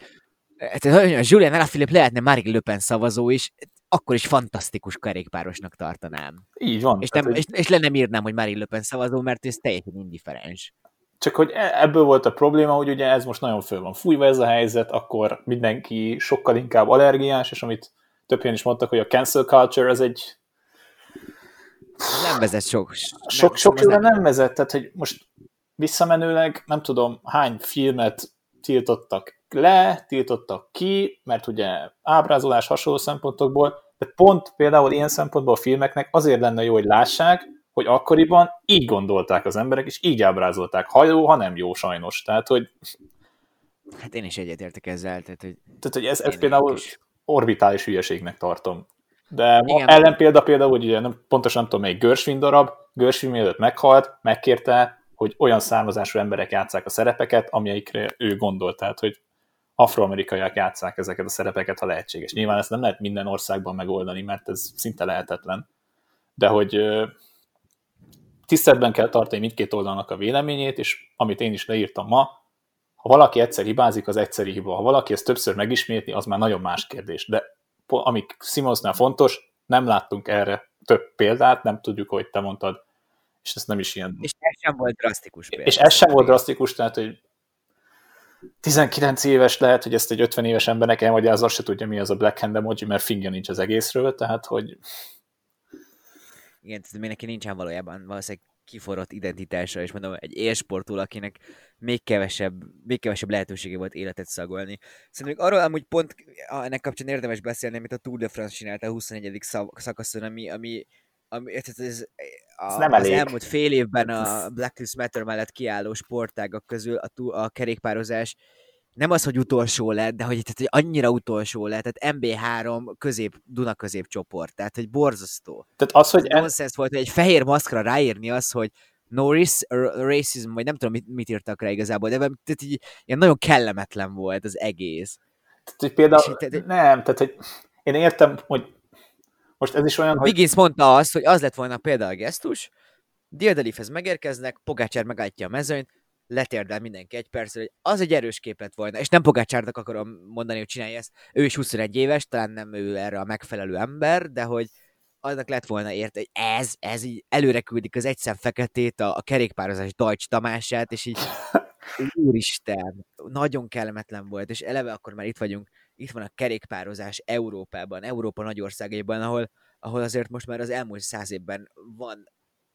tehát, Julian Alaphilippe lehetne Marine Le Pen szavazó is, akkor is fantasztikus kerékpárosnak tartanám. Így van. És, nem, és, és le nem írnám, hogy Marine Le Pen szavazó, mert ez teljesen indifferens. Csak hogy e- ebből volt a probléma, hogy ugye ez most nagyon föl van fújva ez a helyzet, akkor mindenki sokkal inkább allergiás, és amit többen is mondtak, hogy a cancel culture az egy nem vezet sok. Sok, sok nem, nem vezet, tehát hogy most visszamenőleg nem tudom hány filmet tiltottak le, tiltottak ki, mert ugye ábrázolás hasonló szempontokból, de pont például ilyen szempontból a filmeknek azért lenne jó, hogy lássák, hogy akkoriban így gondolták az emberek, és így ábrázolták. Ha jó, ha nem jó, sajnos. Tehát, hogy... Hát én is egyetértek ezzel. Tehát, hogy, tehát, hogy ez, ez például is. orbitális hülyeségnek tartom. De Igen. ellenpélda például, hogy ugye nem, pontosan nem tudom, melyik Gershwin darab, Gershwin mielőtt meghalt, megkérte, hogy olyan származású emberek játszák a szerepeket, amelyikre ő gondolt. Tehát, hogy afroamerikaiak játszák ezeket a szerepeket, ha lehetséges. Nyilván ezt nem lehet minden országban megoldani, mert ez szinte lehetetlen. De hogy tiszteletben kell tartani mindkét oldalnak a véleményét, és amit én is leírtam ma, ha valaki egyszer hibázik, az egyszeri hiba. Ha valaki ezt többször megismétli, az már nagyon más kérdés. De amik Simonsnál fontos, nem láttunk erre több példát, nem tudjuk, hogy te mondtad, és ez nem is ilyen... És ez sem volt drasztikus példa. És ez sem volt drasztikus, tehát, hogy 19 éves lehet, hogy ezt egy 50 éves embernek elmagyarázza, azt se tudja, mi az a Black Hand emoji, mert fingja nincs az egészről, tehát, hogy... Igen, tehát neki nincsen valójában valószínűleg kiforrott identitása, és mondom, egy élsportól, akinek még kevesebb, még kevesebb lehetősége volt életet szagolni. Szerintem arról amúgy pont ennek kapcsán érdemes beszélni, amit a Tour de France csinálta a 21. szakaszon, ami, ami, ami ez, ez, a, ez nem az elég. elmúlt fél évben a Black Lives Matter mellett kiálló sportágak közül a, a kerékpározás nem az, hogy utolsó lett, de hogy, tehát, hogy annyira utolsó lett, tehát MB3 közép, Duna közép csoport, tehát hogy borzasztó. Tehát az, hogy... Ez en... volt, hogy egy fehér maszkra ráírni az, hogy no racism, vagy nem tudom, mit, mit írtak rá igazából, de tehát így, ilyen nagyon kellemetlen volt az egész. Tehát, hogy például, és, tehát, nem, tehát, hogy én értem, hogy most ez is olyan, hogy... Wiggins mondta azt, hogy az lett volna például a gesztus, Diedelifhez megérkeznek, Pogácsár megállítja a mezőnyt, letérdel mindenki egy percre, hogy az egy erős kép lett volna, és nem Pogácsárnak akarom mondani, hogy csinálja ezt, ő is 21 éves, talán nem ő erre a megfelelő ember, de hogy annak lett volna érte, hogy ez, ez így előre küldik az egyszem feketét, a, a kerékpározás Deutsch Tamását, és így úristen, nagyon kellemetlen volt, és eleve akkor már itt vagyunk, itt van a kerékpározás Európában, Európa nagy országaiban, ahol, ahol azért most már az elmúlt száz évben van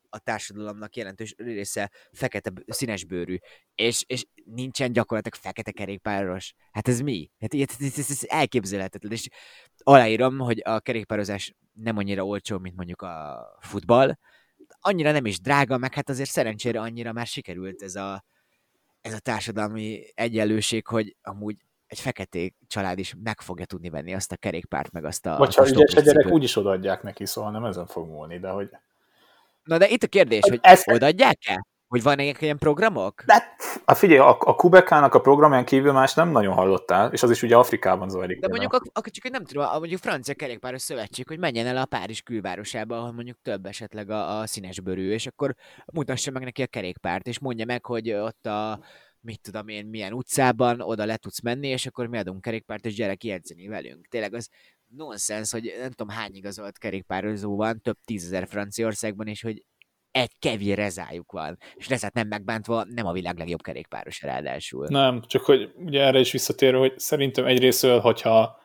a társadalomnak jelentős része fekete színesbőrű, és, és nincsen gyakorlatilag fekete kerékpáros. Hát ez mi? Hát ez, ez, ez, ez elképzelhetetlen, és aláírom, hogy a kerékpározás nem annyira olcsó, mint mondjuk a futball, annyira nem is drága, meg hát azért szerencsére annyira már sikerült ez a, ez a társadalmi egyenlőség, hogy amúgy egy fekete család is meg fogja tudni venni azt a kerékpárt, meg azt a... Vagy ha ügyes a gyerek, úgyis odaadják neki, szóval nem ezen fog múlni, de hogy... Na de itt a kérdés, hogy ez... odaadják-e? Hogy van ilyen programok? De, a figyelj, a, a Kubekának a programján kívül más nem nagyon hallottál, és az is ugye Afrikában zajlik. De mondjuk, a, a, csak nem tudom, a, mondjuk francia kerékpáros szövetség, hogy menjen el a Párizs külvárosába, ahol mondjuk több esetleg a, a színesbőrű, és akkor mutassa meg neki a kerékpárt, és mondja meg, hogy ott a mit tudom én, milyen utcában, oda le tudsz menni, és akkor mi adunk kerékpárt, és gyerek jegyzeni velünk. Tényleg az nonsens, hogy nem tudom hány igazolt kerékpározó van, több tízezer Franciaországban, és hogy egy kevés rezájuk van. És rezát nem megbántva, nem a világ legjobb kerékpáros ráadásul. Nem, csak hogy ugye erre is visszatérő, hogy szerintem egyrésztől, hogyha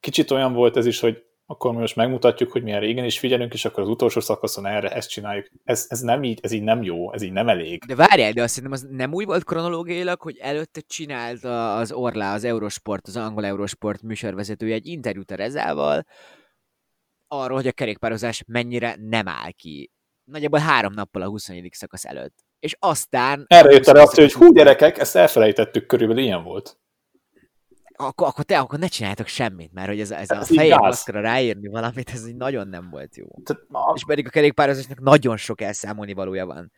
kicsit olyan volt ez is, hogy akkor mi most megmutatjuk, hogy mi erre igenis figyelünk, és akkor az utolsó szakaszon erre ezt csináljuk. Ez, ez nem így, ez így nem jó, ez így nem elég. De várjál, de azt hiszem, az nem úgy volt kronológiailag, hogy előtte csinált az Orlá, az Eurosport, az angol Eurosport műsorvezetője egy interjút a Rezával, arról, hogy a kerékpározás mennyire nem áll ki. Nagyjából három nappal a 24. szakasz előtt. És aztán... Erre jött rá azt, hogy hú gyerekek, ezt elfelejtettük, körülbelül ilyen volt akkor, akkor te akkor ne csináljátok semmit, mert hogy ez, ez a Ez így fehér maszkra ráírni valamit, ez így nagyon nem volt jó. Tehát, a, És pedig a kerékpározásnak nagyon sok elszámolni valója van.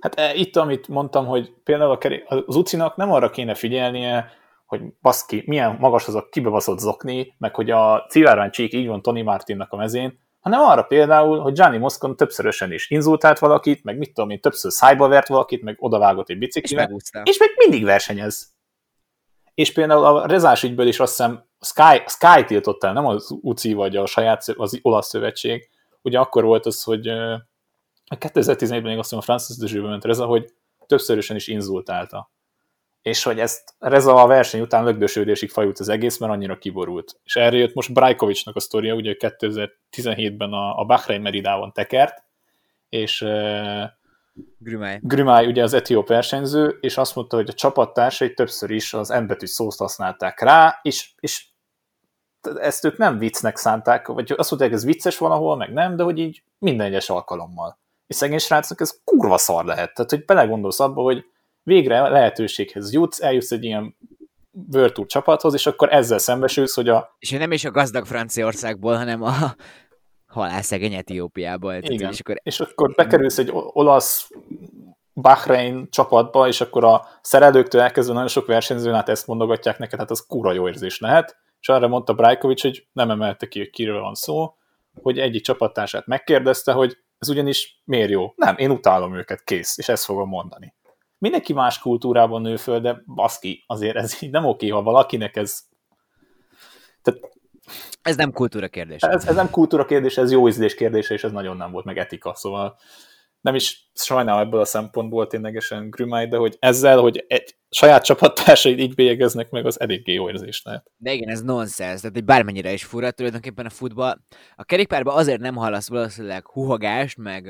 Hát e, itt, amit mondtam, hogy például a keré- az ucinak nem arra kéne figyelnie, hogy baszki, milyen magas az a kibebaszott zokni, meg hogy a civárvány csík így van Tony Martinnak a mezén, hanem arra például, hogy Gianni Moscon többszörösen is inzultált valakit, meg mit tudom én, többször szájba vert valakit, meg odavágott egy És biciklivel, megúszta. és még mindig versenyez. És például a rezás ügyből is azt hiszem Sky, Sky tiltott el, nem az UCI vagy a saját az olasz szövetség. Ugye akkor volt az, hogy ö, a 2017-ben még azt hiszem a Francis de Jeux-be ment Reza, hogy többszörösen is inzultálta. És hogy ezt Reza a verseny után lögdösődésig fajult az egész, mert annyira kiborult. És erre jött most Brajkovicsnak a sztoria, ugye 2017-ben a, a Bahrein Meridában tekert, és Grümáj. Grümáj ugye az etióp versenyző, és azt mondta, hogy a csapattársai többször is az embetű szót használták rá, és, és ezt ők nem viccnek szánták, vagy azt mondták, ez vicces valahol, meg nem, de hogy így minden egyes alkalommal. És szegény srácnak ez kurva szar lehet. Tehát, hogy belegondolsz abba, hogy végre lehetőséghez jutsz, eljutsz egy ilyen World Tour csapathoz, és akkor ezzel szembesülsz, hogy a, És nem is a gazdag Franciaországból, hanem a halálszegény Etiópiából. Tehát, Igen. És akkor és akkor bekerülsz egy olasz Bahrein csapatba, és akkor a szerelőktől elkezdve nagyon sok versenyzőn át ezt mondogatják neked, hát az kura jó érzés lehet. És arra mondta Brajkovics, hogy nem emelte ki, hogy kiről van szó, hogy egyik csapattársát megkérdezte, hogy ez ugyanis miért jó. Nem, én utálom őket, kész, és ezt fogom mondani. Mindenki más kultúrában nő föl, de baszki, azért ez így nem oké, ha valakinek ez... Tehát ez nem kultúra kérdés. ez, ez nem kultúra kérdése, ez jó ízlés kérdése, és ez nagyon nem volt meg etika, szóval nem is sajnálom ebből a szempontból ténylegesen Grümáj, de hogy ezzel, hogy egy saját csapattársaid így bélyegeznek meg, az eléggé jó érzés lehet. De igen, ez nonsens, tehát hogy bármennyire is fura, tulajdonképpen a futball. A kerékpárban azért nem hallasz valószínűleg huhogást, meg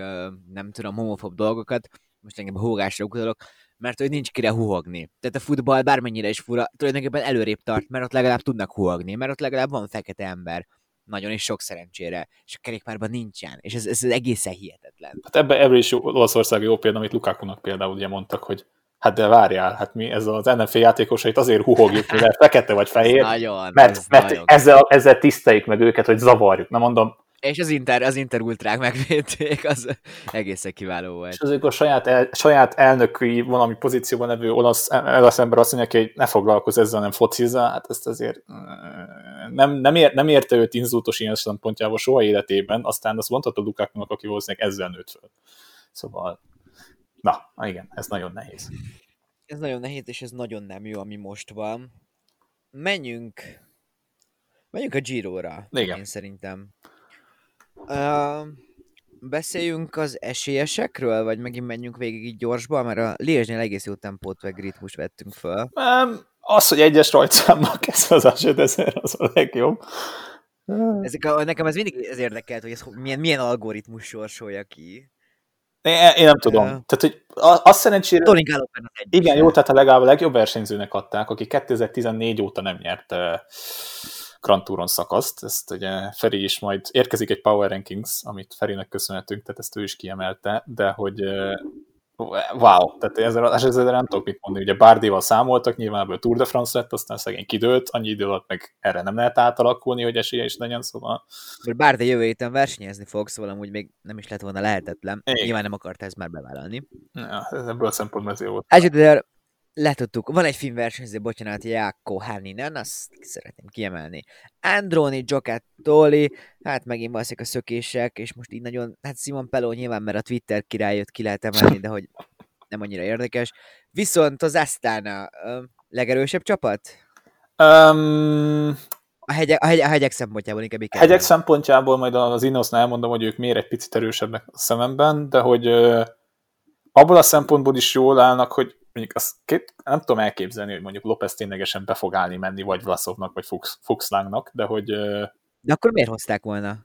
nem tudom, homofob dolgokat, most engem a huhogásra utalok, mert hogy nincs kire huhogni. Tehát a futball bármennyire is fura, tulajdonképpen előrébb tart, mert ott legalább tudnak huhogni, mert ott legalább van fekete ember. Nagyon is sok szerencsére. És a kerékpárban nincsen. És ez, ez egészen hihetetlen. Hát ebben ebből is Olaszország jó példa, amit Lukakunak például ugye mondtak, hogy hát de várjál, hát mi ez az NFL játékosait azért huhogjuk, mivel fekete vagy fehér, Nagyon, mert, mert nagyon. ezzel, ezzel tiszteljük meg őket, hogy zavarjuk. Na mondom, És az Inter, az Inter ultrák megvédték, az egészen kiváló volt. És azért a saját, el, saját elnöki valami pozícióban levő olasz, olasz ember azt mondja, hogy ne foglalkozz ezzel, nem focizza, hát ezt azért mm, nem, nem, ér, nem érte őt inzultos ilyen szempontjából soha életében, aztán azt mondhatta Lukáknak, aki valószínűleg ezzel nőtt föl. Szóval, na, igen, ez nagyon nehéz. Ez nagyon nehéz, és ez nagyon nem jó, ami most van. Menjünk, menjünk a Giro-ra, Igen. én szerintem. Uh, beszéljünk az esélyesekről, vagy megint menjünk végig így gyorsba, mert a Liège-nél egész jó tempót meg ritmus vettünk föl. Um, az, hogy egyes rajtszámmal kezd az a ezer, az a legjobb. Ezek a, nekem ez mindig ez érdekelt, hogy ez milyen, milyen algoritmus sorsolja ki. Én, én nem tudom. Ja. Tehát, hogy azt szerencsére... Tony az egyik. Igen, jó, tehát a legalább a legjobb versenyzőnek adták, aki 2014 óta nem nyert uh, Grand Touron szakaszt. Ezt ugye Feri is majd érkezik egy Power Rankings, amit Ferinek köszönhetünk, tehát ezt ő is kiemelte, de hogy wow, tehát ezzel, ezzel nem tudok mit mondani. Ugye Bárdival számoltak, nyilván ebből Tour de France lett, aztán szegény kidőlt, annyi idő alatt meg erre nem lehet átalakulni, hogy esélye is legyen, szóval Mert bár de jövő héten versenyezni fog, szóval amúgy még nem is lett volna lehetetlen. Igen. Nyilván nem akarta ezt már bevállalni. ja, ez ebből a szempontból ez jó volt. Egyedül letudtuk, van egy film versenyző, bocsánat, Jákko Háninen, azt szeretném kiemelni. Androni Giocattoli, hát megint valószínűleg a szökések, és most így nagyon, hát Simon Peló nyilván, mert a Twitter király jött ki lehet emelni, de hogy nem annyira érdekes. Viszont az Astana legerősebb csapat? Um, A hegyek, a, hegy, a hegyek szempontjából inkább kell Hegyek szempontjából majd az Inosnál elmondom, hogy ők miért egy picit erősebbek a szememben, de hogy abból a szempontból is jól állnak, hogy mondjuk azt két, nem tudom elképzelni, hogy mondjuk López ténylegesen be fog állni menni, vagy Vlaszovnak, vagy Fuchs, Fuchslángnak, de hogy De akkor miért hozták volna?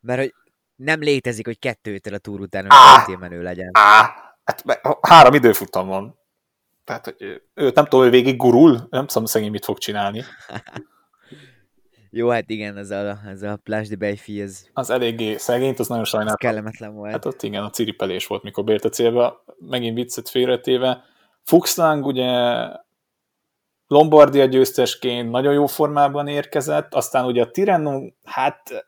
Mert hogy nem létezik, hogy kettőtől a túr után hogy menő legyen. á, hát három időfutam van. Tehát, hogy ő- őt nem tudom, hogy végig gurul, nem tudom szegény mit fog csinálni. Jó, hát igen, ez a, ez a Plage de Beyfi, ez, Az eléggé szegényt, az nagyon sajnálom. kellemetlen volt. Hát ott igen, a ciripelés volt, mikor bért a célba, megint viccet félretéve. Fuchslang ugye Lombardia győztesként nagyon jó formában érkezett, aztán ugye a Tirreno, hát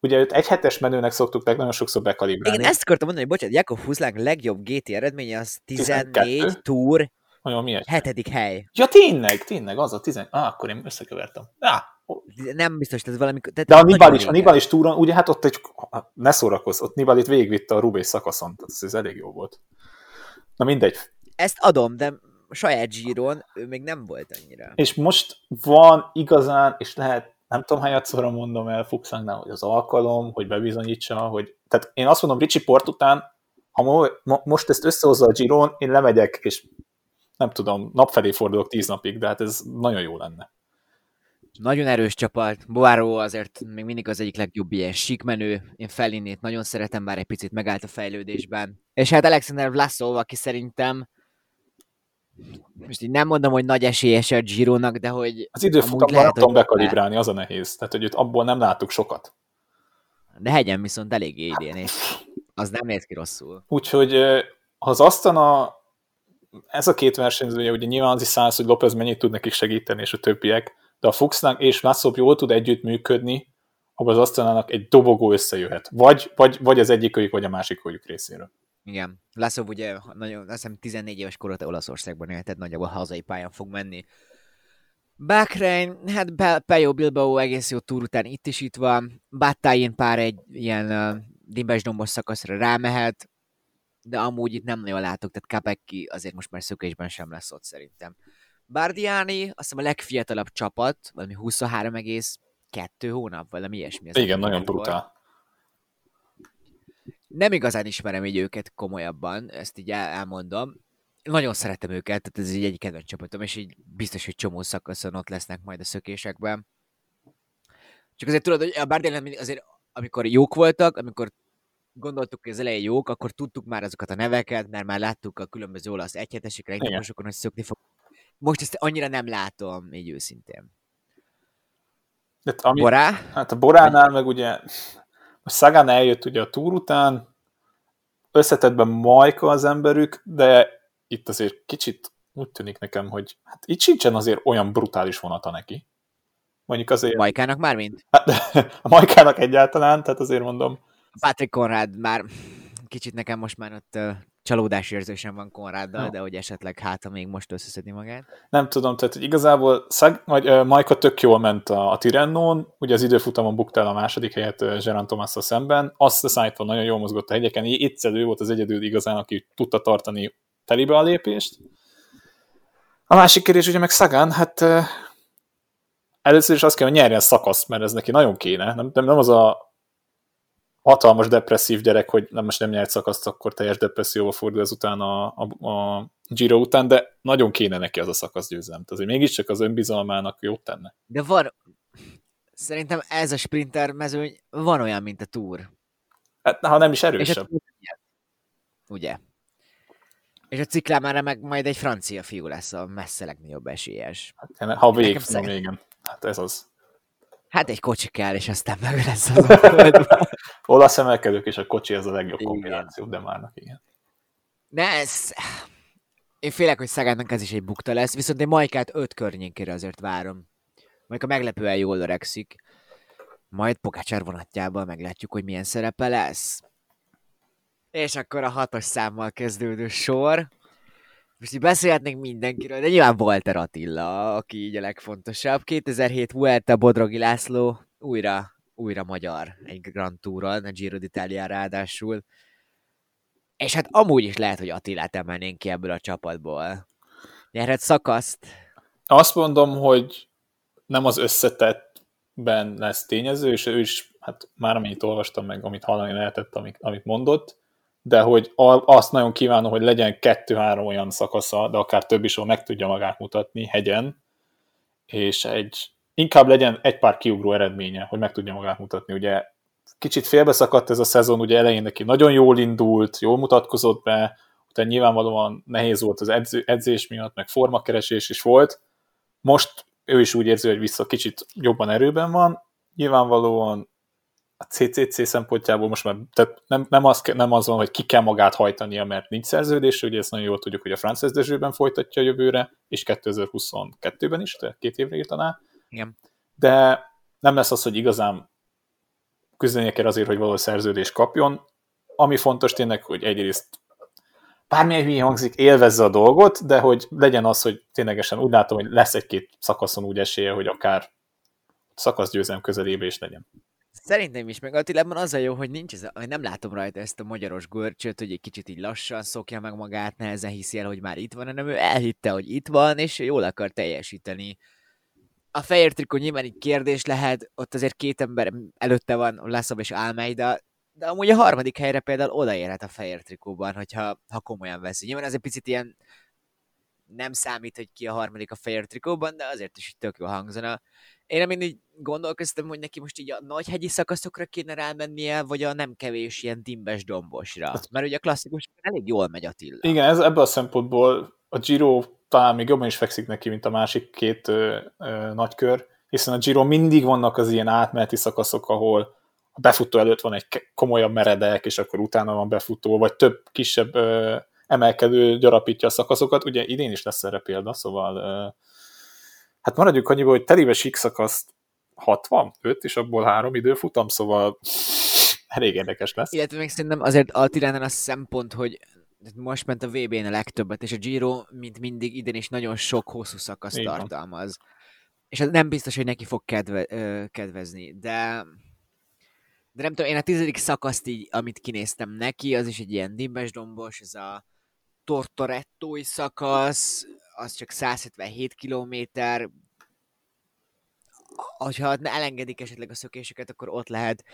ugye őt egy hetes menőnek szoktuk nagyon sokszor bekalibrálni. Igen, ezt akartam mondani, hogy bocsánat, Jakub Huszlák legjobb GT eredménye az 14 12. túr, Nagyon mi hetedik hely. Ja, tényleg, tényleg, az a tizen... Ah, akkor én összekevertem. Ah, Nem biztos, ez valami... Tehát de a nagyon Nibali is, a régen. Nibali is túron, ugye hát ott egy, ne szórakozz, ott Nibalit végigvitte a Rubé szakaszon, tehát ez elég jó volt. Na mindegy. Ezt adom, de saját Giron ő még nem volt annyira. És most van igazán, és lehet, nem tudom, hányadszorra mondom el Fuxangnál, hogy az alkalom, hogy bebizonyítsa, hogy... Tehát én azt mondom, Ricsi Port után, ha mo- mo- most ezt összehozza a Giron, én lemegyek, és nem tudom, nap felé fordulok tíz napig, de hát ez nagyon jó lenne. Nagyon erős csapat. Boáró azért még mindig az egyik legjobb ilyen síkmenő. Én Fellinét nagyon szeretem, bár egy picit megállt a fejlődésben. És hát Alexander Vlasov, aki szerintem most így nem mondom, hogy nagy esélyes a Gironak, de hogy Az időfutamban nem tudom bekalibrálni, az a nehéz. Tehát, hogy őt abból nem láttuk sokat. de hegyen viszont eléggé idén, és az nem néz ki rosszul. Úgyhogy ha az Astana, ez a két versenyzője, ugye nyilván az is száz, hogy López mennyit tud nekik segíteni, és a többiek, de a Fuchsnak és Vlasov jól tud együtt működni, akkor az Astanának egy dobogó összejöhet. Vagy, vagy, vagy az egyikőjük, vagy a másikőjük részéről. Igen. László ugye nagyon, azt hiszem 14 éves korot Olaszországban élt, tehát nagyjából hazai pályán fog menni. Bahrein, hát Pejo Bilbao egész jó túr után itt is itt van. Battain pár egy ilyen uh, dimbes dombos szakaszra rámehet, de amúgy itt nem nagyon látok, tehát Kapecki azért most már szökésben sem lesz ott szerintem. Bardiani, azt hiszem a legfiatalabb csapat, valami 23,2 hónap, valami ilyesmi. az Igen, nagyon brutál. Nem igazán ismerem így őket komolyabban, ezt így el- elmondom. Nagyon szeretem őket, tehát ez így egy kedvenc csapatom, és így biztos, hogy csomó szakaszon ott lesznek majd a szökésekben. Csak azért tudod, hogy a mindig azért, amikor jók voltak, amikor gondoltuk, hogy az elején jók, akkor tudtuk már azokat a neveket, mert már láttuk a különböző olasz egyhetesekre, egynaposokon, hogy szökni fog. Most ezt annyira nem látom, így őszintén. De ami, Borá? Hát a Boránál meg ugye, a Sagan eljött ugye a túr után, összetettben Majka az emberük, de itt azért kicsit úgy tűnik nekem, hogy hát itt sincsen azért olyan brutális vonata neki. Mondjuk azért, Majkának már mint? hát, a Majkának egyáltalán, tehát azért mondom, Patrick Konrad már kicsit nekem most már ott csalódás érzésem van Konráddal, Jó. de hogy esetleg hát, ha még most összeszedni magát. nem tudom, tehát hogy igazából Szag, vagy, uh, Majka tök jól ment a, a Tirennón, ugye az időfutamon buktál a második helyet uh, Gerard thomas szemben, azt a szájton nagyon jól mozgott a hegyeken, itt ő volt az egyedül igazán, aki tudta tartani telibe a lépést. A másik kérdés ugye meg Sagan, hát uh, először is azt kell, hogy nyerjen szakaszt, mert ez neki nagyon kéne. Nem, nem, nem az a hatalmas depresszív gyerek, hogy nem most nem nyert szakaszt, akkor teljes depresszióba fordul ezután a, a, a Giro után, de nagyon kéne neki az a szakasz győzelem. Tehát, mégiscsak az önbizalmának jót tenne. De van, szerintem ez a sprinter mezőny van olyan, mint a Tour. Hát, ha nem is És a erősebb. Ugye? És a ciklámára meg majd egy francia fiú lesz a messze legnagyobb esélyes. Ha végig, igen. Hát ez az. Hát egy kocsi kell, és aztán meg lesz az a. Olasz emelkedők és a kocsi ez a legjobb kombináció, de márnak igen. Ne, ez... Én félek, hogy Szagánnak ez is egy bukta lesz, viszont én Majkát öt környékére azért várom. Majka meglepően jól öregszik. Majd Pokácsár vonatjában meglátjuk, hogy milyen szerepe lesz. És akkor a hatos számmal kezdődő sor. Most így beszélhetnénk mindenkiről, de nyilván Walter Attila, aki így a legfontosabb. 2007 Vuelta Bodrogi László újra, újra magyar egy Grand Touron, a Giro d'Italia ráadásul. És hát amúgy is lehet, hogy Attilát emelnénk ki ebből a csapatból. Nyerhet szakaszt. Azt mondom, hogy nem az összetettben lesz tényező, és ő is, hát már amennyit olvastam meg, amit hallani lehetett, amit, amit mondott, de hogy azt nagyon kívánom, hogy legyen kettő-három olyan szakasza, de akár több is, ahol meg tudja magát mutatni hegyen, és egy, inkább legyen egy pár kiugró eredménye, hogy meg tudja magát mutatni. Ugye kicsit félbeszakadt ez a szezon, ugye elején neki nagyon jól indult, jól mutatkozott be, utána nyilvánvalóan nehéz volt az edző, edzés miatt, meg formakeresés is volt. Most ő is úgy érzi, hogy vissza kicsit jobban erőben van. Nyilvánvalóan a CCC szempontjából most már tehát nem, nem, az, nem az van, hogy ki kell magát hajtania, mert nincs szerződés, ugye ezt nagyon jól tudjuk, hogy a Frances Dezsőben folytatja a jövőre, és 2022-ben is, tehát két évre írtaná. Igen. De nem lesz az, hogy igazán küzdenie kell azért, hogy valahol szerződést kapjon. Ami fontos tényleg, hogy egyrészt bármilyen hülye hangzik, élvezze a dolgot, de hogy legyen az, hogy ténylegesen úgy látom, hogy lesz egy-két szakaszon úgy esélye, hogy akár szakaszgyőzelem közelébe is legyen. Szerintem is, meg Attilában az a jó, hogy nincs ez hogy nem látom rajta ezt a magyaros görcsöt, hogy egy kicsit így lassan szokja meg magát, nehezen hiszi el, hogy már itt van, hanem ő elhitte, hogy itt van, és jól akar teljesíteni. A fehér trikó nyilván egy kérdés lehet, ott azért két ember előtte van, Laszab és Almeida, de amúgy a harmadik helyre például odaérhet a fehér trikóban, hogyha ha komolyan veszi. Nyilván ez egy picit ilyen nem számít, hogy ki a harmadik a fehér trikóban, de azért is így tök jó hangzana. Én nem így gondolkoztam, hogy neki most így a nagyhegyi szakaszokra kéne rámennie, vagy a nem kevés ilyen dimbes dombosra. Hát- Mert ugye a klasszikus elég jól megy Attila. Igen, ez ebből a szempontból a Giro talán még jobban is fekszik neki, mint a másik két ö, ö, nagykör, hiszen a Giro mindig vannak az ilyen átmeneti szakaszok, ahol a befutó előtt van egy komolyabb meredek, és akkor utána van befutó, vagy több kisebb ö, emelkedő gyarapítja a szakaszokat. Ugye idén is lesz erre példa, szóval ö, hát maradjunk annyiból, hogy sík szakaszt 60, 5, és abból három időfutam, szóval elég érdekes lesz. Illetve még szerintem azért Attilánál a szempont, hogy most ment a VB-n a legtöbbet, és a Giro, mint mindig, idén is nagyon sok hosszú szakasz Így van. tartalmaz. És ez nem biztos, hogy neki fog kedve, ö, kedvezni, de de nem tudom, én a tizedik szakaszt így, amit kinéztem neki, az is egy ilyen dimbes dombos, ez a Tortorettói szakasz, az csak 177 kilométer, hogyha elengedik esetleg a szökéseket, akkor ott lehet.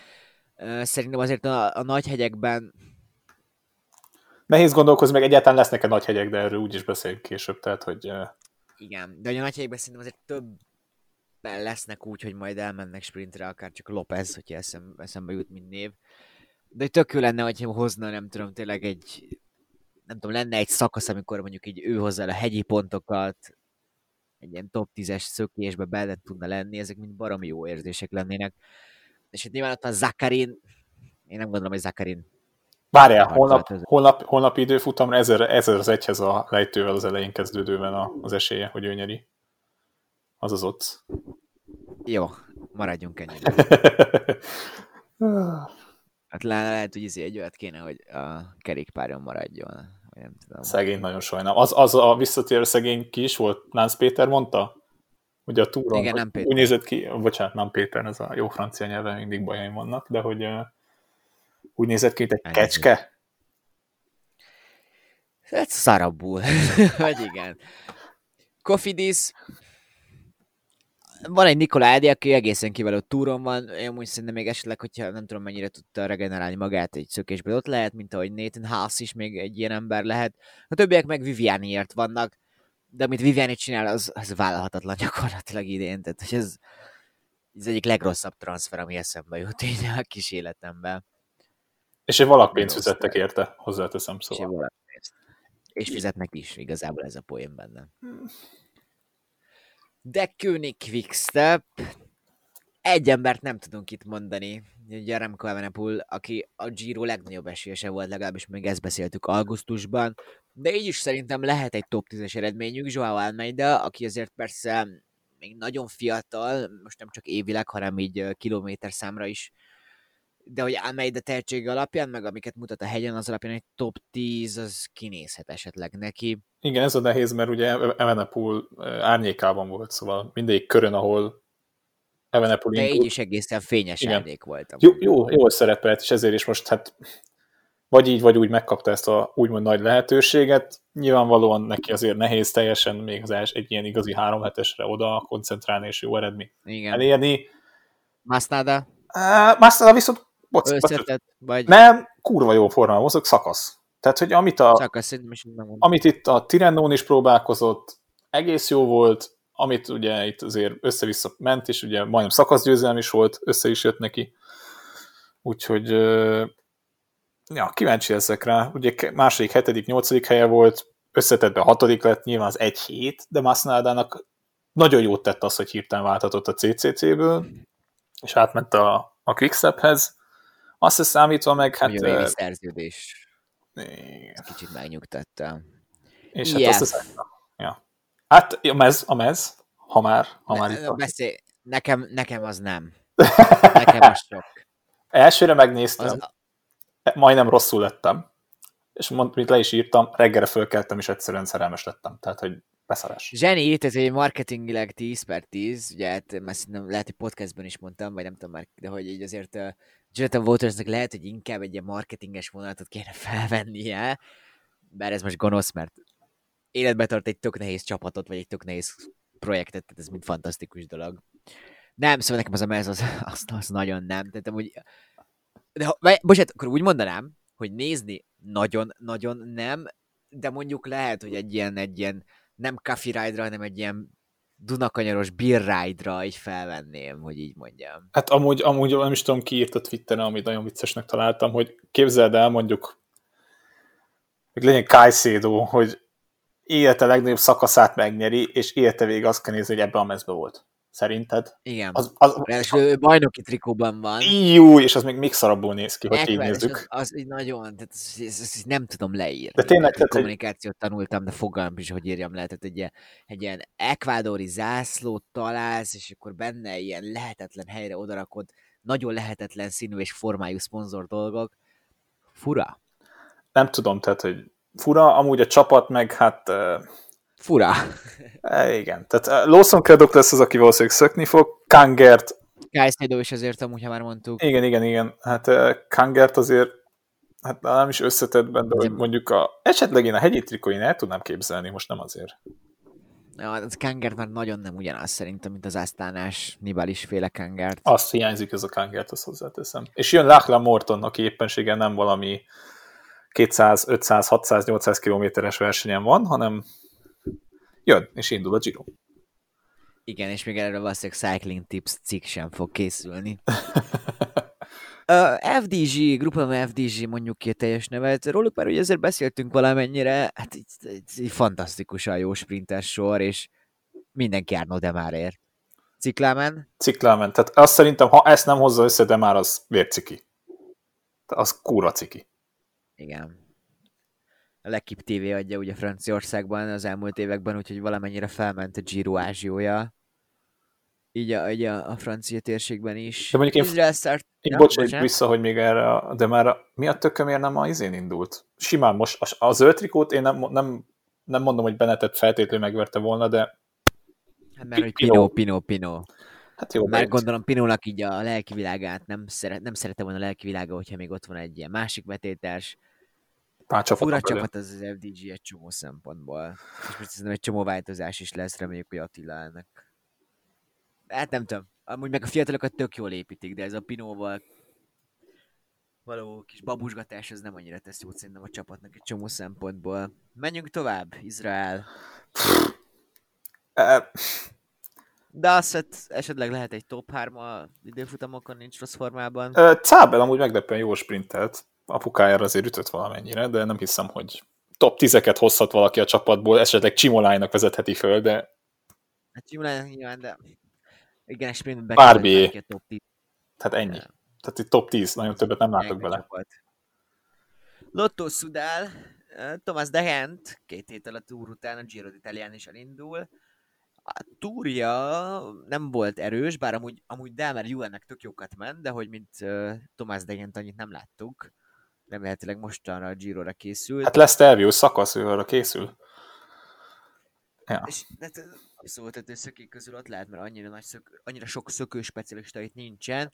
Szerintem azért a, a nagy hegyekben Nehéz gondolkozni, meg egyáltalán lesznek a nagy hegyek, de erről úgyis beszélünk később, tehát hogy Igen, de a nagy hegyekben szerintem azért többen lesznek úgy, hogy majd elmennek sprintre, akár csak Lopez, hogyha eszem, eszembe jut, mint név. De tök jó lenne, hogyha hozna, nem tudom, tényleg egy, nem tudom, lenne egy szakasz, amikor mondjuk így ő hozzá a hegyi pontokat, egy ilyen top 10-es szökésbe bele tudna lenni, ezek mind baromi jó érzések lennének. És itt nyilván ott a Zakarin, én nem gondolom, hogy Zakarin Várjál, holnap, holnap, holnap időfutamra ezer, ezer az egyhez a lejtővel az elején kezdődőben az esélye, hogy ő nyeri. Az az ott. Jó, maradjunk ennyire. Hát le- lehet, hogy izé egy olyat kéne, hogy a kerékpáron maradjon. Nem tudom. szegény nagyon sajnálom. Az, az a visszatérő szegény ki is volt, Nánc Péter mondta? Ugye a túron, Igen, nem Péter. úgy nézett ki, bocsánat, nem Péter, ez a jó francia nyelven mindig bajaim vannak, de hogy uh, úgy nézett ki, mint egy kecske. Hát szarabbul. Vagy igen. Kofidis. Van egy Nikoládi, aki egészen kiváló túron van. Én úgy szerintem még esetleg, hogyha nem tudom mennyire tudta regenerálni magát egy szökésből, ott lehet, mint ahogy Nathan House is még egy ilyen ember lehet. A többiek meg Vivianiért vannak, de amit Viviani csinál, az, az vállalhatatlan gyakorlatilag idén. Tehát hogy ez, ez egyik legrosszabb transfer, ami eszembe jut így a kis életemben. És egy valak pénzt fizettek érte, hozzáteszem És, szóval. pénzt. és fizetnek is, igazából ez a poén benne. De König Quickstep, egy embert nem tudunk itt mondani, ugye Remco Evenepoel, aki a Giro legnagyobb esélyese volt, legalábbis még ezt beszéltük augusztusban, de így is szerintem lehet egy top 10-es eredményük, Joao Almeida, aki azért persze még nagyon fiatal, most nem csak évileg, hanem így kilométer számra is, de hogy Almeida tehetsége alapján, meg amiket mutat a hegyen, az alapján egy top 10, az kinézhet esetleg neki. Igen, ez a nehéz, mert ugye Evenepoel árnyékában volt, szóval mindegyik körön, ahol Evenepoel De így is egészen fényes Igen. árnyék voltam. jó, jó, jól szerepelt, és ezért is most hát vagy így, vagy úgy megkapta ezt a úgymond nagy lehetőséget. Nyilvánvalóan neki azért nehéz teljesen még az els, egy ilyen igazi három hetesre oda koncentrálni és jó eredményt Igen. elérni. Masnada, Uh, Mastella viszont bocs, összetett, vagy nem, kurva jó formában mozog, szakasz. Tehát, hogy amit, a, szerintem is amit itt a Tirennón is próbálkozott, egész jó volt, amit ugye itt azért össze-vissza ment, és ugye majdnem szakaszgyőzelem is volt, össze is jött neki. Úgyhogy ja, kíváncsi leszek rá. Ugye második, hetedik, nyolcadik helye volt, összetettben hatodik lett, nyilván az egy hét, de Masnadának nagyon jót tett az, hogy hirtelen válthatott a CCC-ből, és átment a a Quickstephez. Azt is számítva meg, hát... Hát, a ö, szerződés igen. kicsit megnyugtatta. És hát Yes. azt hiszem, ja. Hát a mez, a mez, ha már, ha már Ne, itt ne, van. beszélj, nekem, nekem az nem. Nekem az sok. Elsőre megnéztem, Az, az... majdnem rosszul lettem, és mond, mint le is írtam, reggelre fölkeltem, és egyszerűen szerelmes lettem. Tehát, hogy beszarás. Zseni, ez egy marketingileg 10 per 10, ugye hát már szerintem lehet, hogy podcastben is mondtam, vagy nem tudom már, de hogy így azért uh, Jonathan Watersnak lehet, hogy inkább egy ilyen marketinges vonatot kéne felvennie, bár ez most gonosz, mert életbe tart egy tök nehéz csapatot, vagy egy tök nehéz projektet, tehát ez mind fantasztikus dolog. Nem, szóval nekem az a mez az, az, az nagyon nem. Tehát amúgy, de ha, bocsánat, akkor úgy mondanám, hogy nézni nagyon-nagyon nem, de mondjuk lehet, hogy egy ilyen, egy ilyen nem coffee ride-ra, hanem egy ilyen Dunakanyaros beer ride-ra így felvenném, hogy így mondjam. Hát amúgy, amúgy nem is tudom, ki írt a Twitteren, amit nagyon viccesnek találtam, hogy képzeld el mondjuk, hogy legyen Kajszédó, hogy élete legnagyobb szakaszát megnyeri, és élete végig azt kell nézni, hogy ebben a mezbe volt. Szerinted? Igen. Az, az, Ráadásul ő bajnoki trikóban van. jó, és az még még szarabbul néz ki, hogy így nézzük. Az, az így nagyon, tehát ezt, ezt, ezt nem tudom leírni. De tényleg, Tehát, kommunikációt tanultam, de fogalmam is, hogy írjam le. Tehát egy ilyen, egy ilyen ekvádori zászlót találsz, és akkor benne ilyen lehetetlen helyre odarakod, nagyon lehetetlen színű és formájú szponzor dolgok. Fura. Nem tudom, tehát, hogy fura, amúgy a csapat meg, hát uh, Fura. igen. Tehát uh, Lawson Craddock lesz az, aki valószínűleg szökni fog, Kangert, Kajszédó is azért amúgy, ha már mondtuk. igen, igen, igen, hát uh, Kangert azért hát nem is összetettben, de hogy mondjuk a, esetleg én a hegyi trikóin el tudnám képzelni, most nem azért. Ja, az Kanger már nagyon nem ugyanaz szerintem, mint az Asztánás Nibalis féle Kangert. Azt hiányzik ez a Kangert, azt hozzáteszem. És jön Lachlan Morton, aki éppenséggel nem valami 200, 500, 600, 800 kilométeres versenyen van, hanem jön, és indul a Giro. Igen, és még erre valószínűleg Cycling Tips cikk sem fog készülni. Uh, FDG, Grupama FDG mondjuk ki a teljes nevet, róluk már ugye ezért beszéltünk valamennyire, hát így, így, így fantasztikusan jó sprintes sor, és mindenki Arnaud Demarért. Ciklámen, Ciklámen. Tehát azt szerintem, ha ezt nem hozza össze, de már az vérciki. Az kúra ciki. igen. A Lekip TV adja ugye Franciaországban az elmúlt években, úgyhogy valamennyire felment a Giro ázsiója. Így a, így a, a francia térségben is. De mondjuk én- Izrael start... Én Ja, bocs, egy bocsánat. vissza, hogy még erre, de már a, mi a tökömért nem a izén indult? Simán most, a, a zöld trikót én nem, nem, nem mondom, hogy Benetet feltétlenül megverte volna, de Hát mert hogy Pino. Pino, Pino, hát jó, Már gondolom Pinónak így a lelki világát nem, szeret, nem szerette volna a lelki világa, hogyha még ott van egy ilyen másik vetétás. Pár csapat Fura csapat az az FDG egy csomó szempontból. És most szerintem egy csomó változás is lesz, reméljük, hogy Attila ennek. Hát nem tudom. Amúgy meg a fiatalokat tök jól építik, de ez a Pinóval való kis babusgatás, ez nem annyira tesz jót szerintem a csapatnak egy csomó szempontból. Menjünk tovább, Izrael. De azt hát esetleg lehet egy top 3 a időfutamokon, nincs rossz formában. Cábel amúgy meglepően jól sprintelt. Apukájára azért ütött valamennyire, de nem hiszem, hogy top 10-eket hozhat valaki a csapatból, esetleg Csimolájnak vezetheti föl, de Hát nyilván, nyilván, de igen, és a top 10 hát ennyi. Tehát itt top 10, nagyon többet nem látok bele. csapat. Lotto Sudal, eh, Thomas Dehent, két héttel a túr után a Giro d'Italián is elindul. A túrja nem volt erős, bár amúgy, amúgy Delmer Juennek tök jókat ment, de hogy mint uh, Thomas Dehent annyit nem láttuk. Remélhetőleg mostanra a Giro-ra készült. Hát lesz tervő szakasz, ő arra készül. Ja. És hát, tehát szökék közül ott lehet, mert annyira, nagy szök, annyira sok szökő specialista itt nincsen.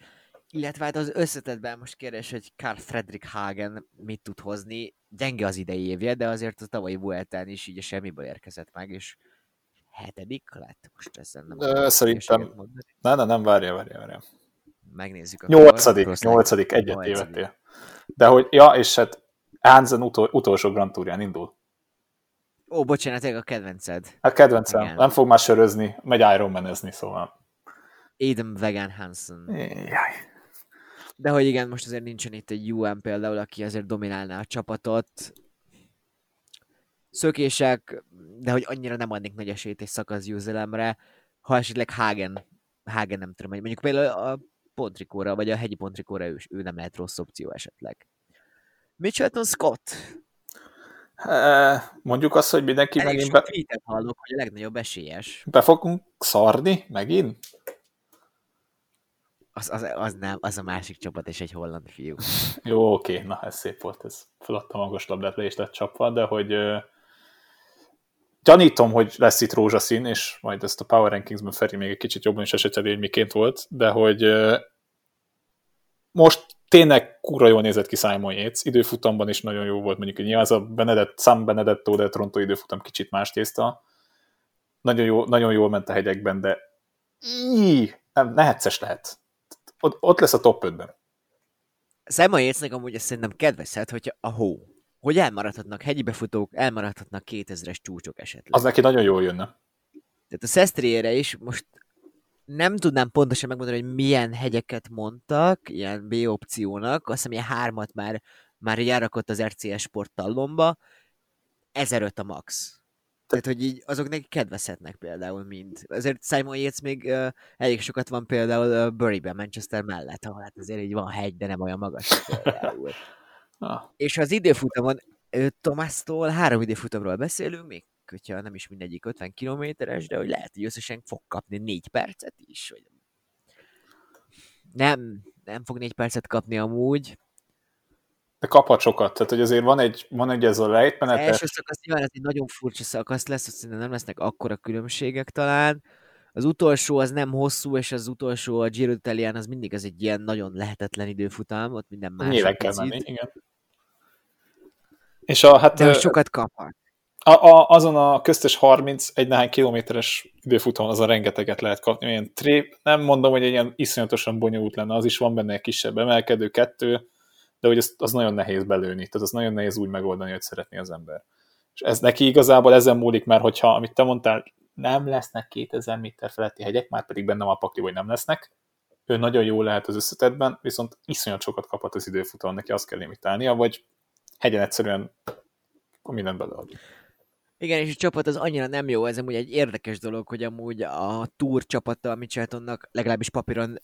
Illetve hát az összetetben most kérdés, hogy Karl Fredrik Hagen mit tud hozni. Gyenge az idei évje, de azért a tavalyi Vueltán is így a semmiből érkezett meg, és hetedik lett. Most ezzel nem akarok szerintem- hülyeséget mondani. Nem, várja, várja, várja. Megnézzük. Nyolcadik, nyolcadik, egyet Nyolcadik. De hogy, ja, és hát Hansen utol, utolsó Grand Tourján indul. Ó, bocsánat, a kedvenced. Hát kedvencem, Igen. nem fog már sörözni, megy Ironmanezni, szóval. Adam Vegan Hansen. Jaj. De hogy igen, most azért nincsen itt egy UN például, aki azért dominálná a csapatot. Szökések, de hogy annyira nem adnék nagy esélyt egy szakasz győzelemre, ha esetleg Hagen, Hagen nem tudom, mondjuk például a pontrikóra, vagy a hegyi pontrikóra ő, ő nem lehet rossz opció esetleg. Mitchelton Scott. Mondjuk azt, hogy mindenki Elég megint sok be, hallok, hogy a legnagyobb esélyes. be fogunk szarni megint? Az, az, az nem, az a másik csapat és egy holland fiú. Jó, oké, na ez szép volt, ez feladta magas labdát le is lett csapva, de hogy gyanítom, hogy lesz itt rózsaszín, és majd ezt a Power Rankingsben Feri még egy kicsit jobban is eseteli, hogy miként volt, de hogy most tényleg kura jól nézett ki Simon Yates, időfutamban is nagyon jó volt, mondjuk nyilván az a Benedett, Sam Benedetto, de Toronto időfutam kicsit más tészta. Nagyon, jó, nagyon jól ment a hegyekben, de íj, nem, nehetszes lehet. Ott, ott lesz a top 5-ben. Simon Yatesnek amúgy ezt szerintem kedvezhet, hogyha a hó. Hogy elmaradhatnak hegyi befutók, elmaradhatnak 2000-es csúcsok esetleg. Az neki nagyon jól jönne. Tehát a Szestriére is most nem tudnám pontosan megmondani, hogy milyen hegyeket mondtak, ilyen B opciónak, azt hiszem ilyen hármat már, már így elrakott az RCS Sport tallomba, 1005 a max. Tehát, hogy így azok neki kedvezhetnek például mind. Azért Simon Yates még uh, elég sokat van például uh, Buryben, Manchester mellett, ahol hát azért így van hegy, de nem olyan magas például. Ah, És az időfutamon Tomásztól három időfutamról beszélünk, még hogyha nem is mindegyik 50 kilométeres, de hogy lehet, hogy összesen fog kapni négy percet is. Vagy... Nem, nem fog négy percet kapni amúgy. de kaphat sokat, tehát hogy azért van egy, van egy ez a Az lejtmenetes, első szakasz nyilván ez egy nagyon furcsa szakasz lesz, azt szerintem nem lesznek akkora különbségek talán. Az utolsó az nem hosszú, és az utolsó a Giro az mindig az egy ilyen nagyon lehetetlen időfutam, ott minden más. nyílen kell menni, igen. És a, hát, De hogy sokat kaphat. a, a, azon a köztes 31 néhány kilométeres időfutamon azon rengeteget lehet kapni. Ilyen tré, nem mondom, hogy egy ilyen iszonyatosan bonyolult lenne, az is van benne egy kisebb emelkedő, kettő, de hogy az, az nagyon nehéz belőni, tehát az nagyon nehéz úgy megoldani, hogy szeretné az ember. És ez neki igazából ezen múlik, mert hogyha, amit te mondtál, nem lesznek 2000 méter feletti hegyek, már pedig benne van a pakli, hogy nem lesznek, ő nagyon jó lehet az összetetben, viszont iszonyat sokat kaphat az időfutamon, neki azt kell limitálnia, vagy hegyen egyszerűen mindent belead. Igen, és a csapat az annyira nem jó, ez amúgy egy érdekes dolog, hogy amúgy a Tour csapata a Mitcheltonnak legalábbis papíron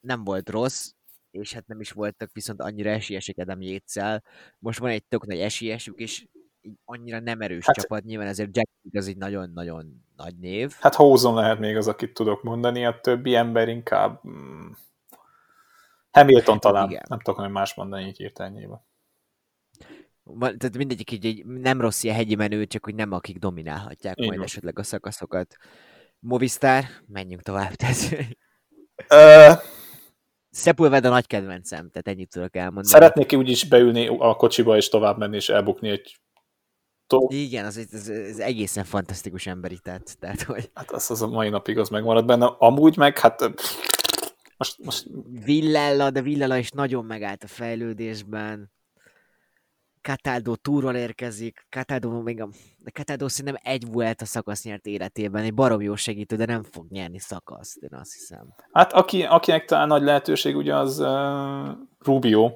nem volt rossz, és hát nem is voltak viszont annyira esélyesek Adam yates Most van egy tök nagy esélyesük, és így annyira nem erős Hát- csapat, nyilván ezért Jack az egy nagyon-nagyon nagy név. Hát Hózon lehet még az, akit tudok mondani, a többi ember inkább mm, Hamilton talán, Igen. nem tudok hogy más mondani így hirtelenjében. Tehát mindegyik így, így nem rossz ilyen hegyi menő, csak hogy nem akik dominálhatják Így majd van. esetleg a szakaszokat. Movistar, menjünk tovább. Tehát Ö, Sepulveda nagy kedvencem, tehát ennyit tudok elmondani. szeretnék úgyis beülni a kocsiba és tovább menni és elbukni egy tó... Igen, az, az, az egészen fantasztikus emberi tett. Tehát, hogy Hát az, az a mai napig az megmarad benne. Amúgy meg, hát most, most Villella, de Villella is nagyon megállt a fejlődésben. Cataldo túról érkezik. Cataldo még a... De Cataldo szerintem egy Vuelta szakasz nyert életében. Egy barom jó segítő, de nem fog nyerni szakaszt, én azt hiszem. Hát aki, akinek talán nagy lehetőség ugye az uh, Rubio,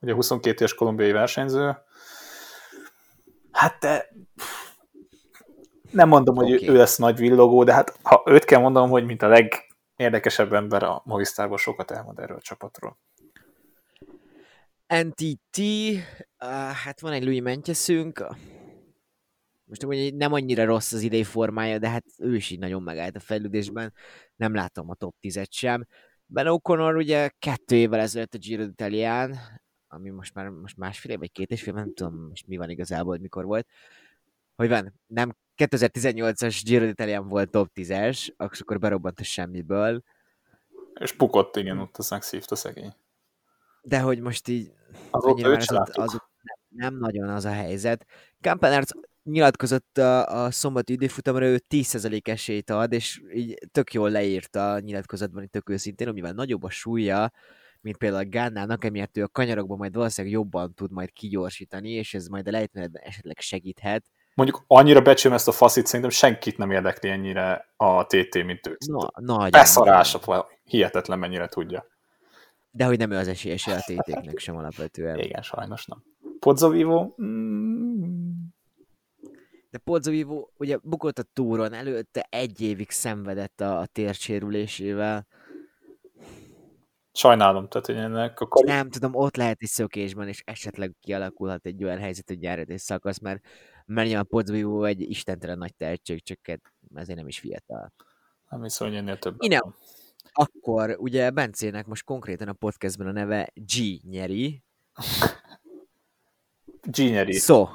ugye 22 éves kolumbiai versenyző. Hát de nem mondom, hogy Oké. ő lesz nagy villogó, de hát ha őt kell mondanom, hogy mint a legérdekesebb ember a Movistarban sokat elmond erről a csapatról. NTT, uh, hát van egy Louis Mentjeszünk, most így nem annyira rossz az idei formája, de hát ő is így nagyon megállt a fejlődésben, nem látom a top 10-et sem. Ben O'Connor ugye kettő évvel ezelőtt a Giro d'Italián, ami most már most másfél év, vagy két és fél, nem tudom most mi van igazából, hogy mikor volt. Hogy van, nem 2018-as Giro d'Italián volt top 10-es, akkor berobbant a semmiből, És bukott, igen, ott az megszívta szegény. De hogy most így Azóta őt az, nem, nem nagyon az a helyzet. Kampenárc nyilatkozott a, a szombati időfutamra, ő 10% esélyt ad, és így tök jól leírta a nyilatkozatban, itt tök őszintén, amivel nagyobb a súlya, mint például a Gánnának, emiatt ő a kanyarokban majd valószínűleg jobban tud majd kigyorsítani, és ez majd a lejtmenetben esetleg segíthet. Mondjuk annyira becsülöm ezt a faszit, szerintem senkit nem érdekli ennyire a TT, mint ő. Na, nagy. Beszarás, hihetetlen mennyire tudja. De hogy nem ő az esélyes a tétéknek sem alapvetően. Igen, sajnos nem. Pozzovivo? Mm, De Pozzovivo ugye bukott a túron, előtte egy évig szenvedett a, a térsérülésével. Sajnálom, tehát hogy ennek a kar... Nem tudom, ott lehet egy szökésben, és esetleg kialakulhat egy olyan helyzet, hogy gyárat egy szakasz, mert mert a Podzbívó egy istentelen nagy tehetség, csak ezért nem is fiatal. Nem hiszem, hogy ennél több. Inem. Akkor ugye Bencének most konkrétan a podcastben a neve G nyeri. G nyeri. Szó.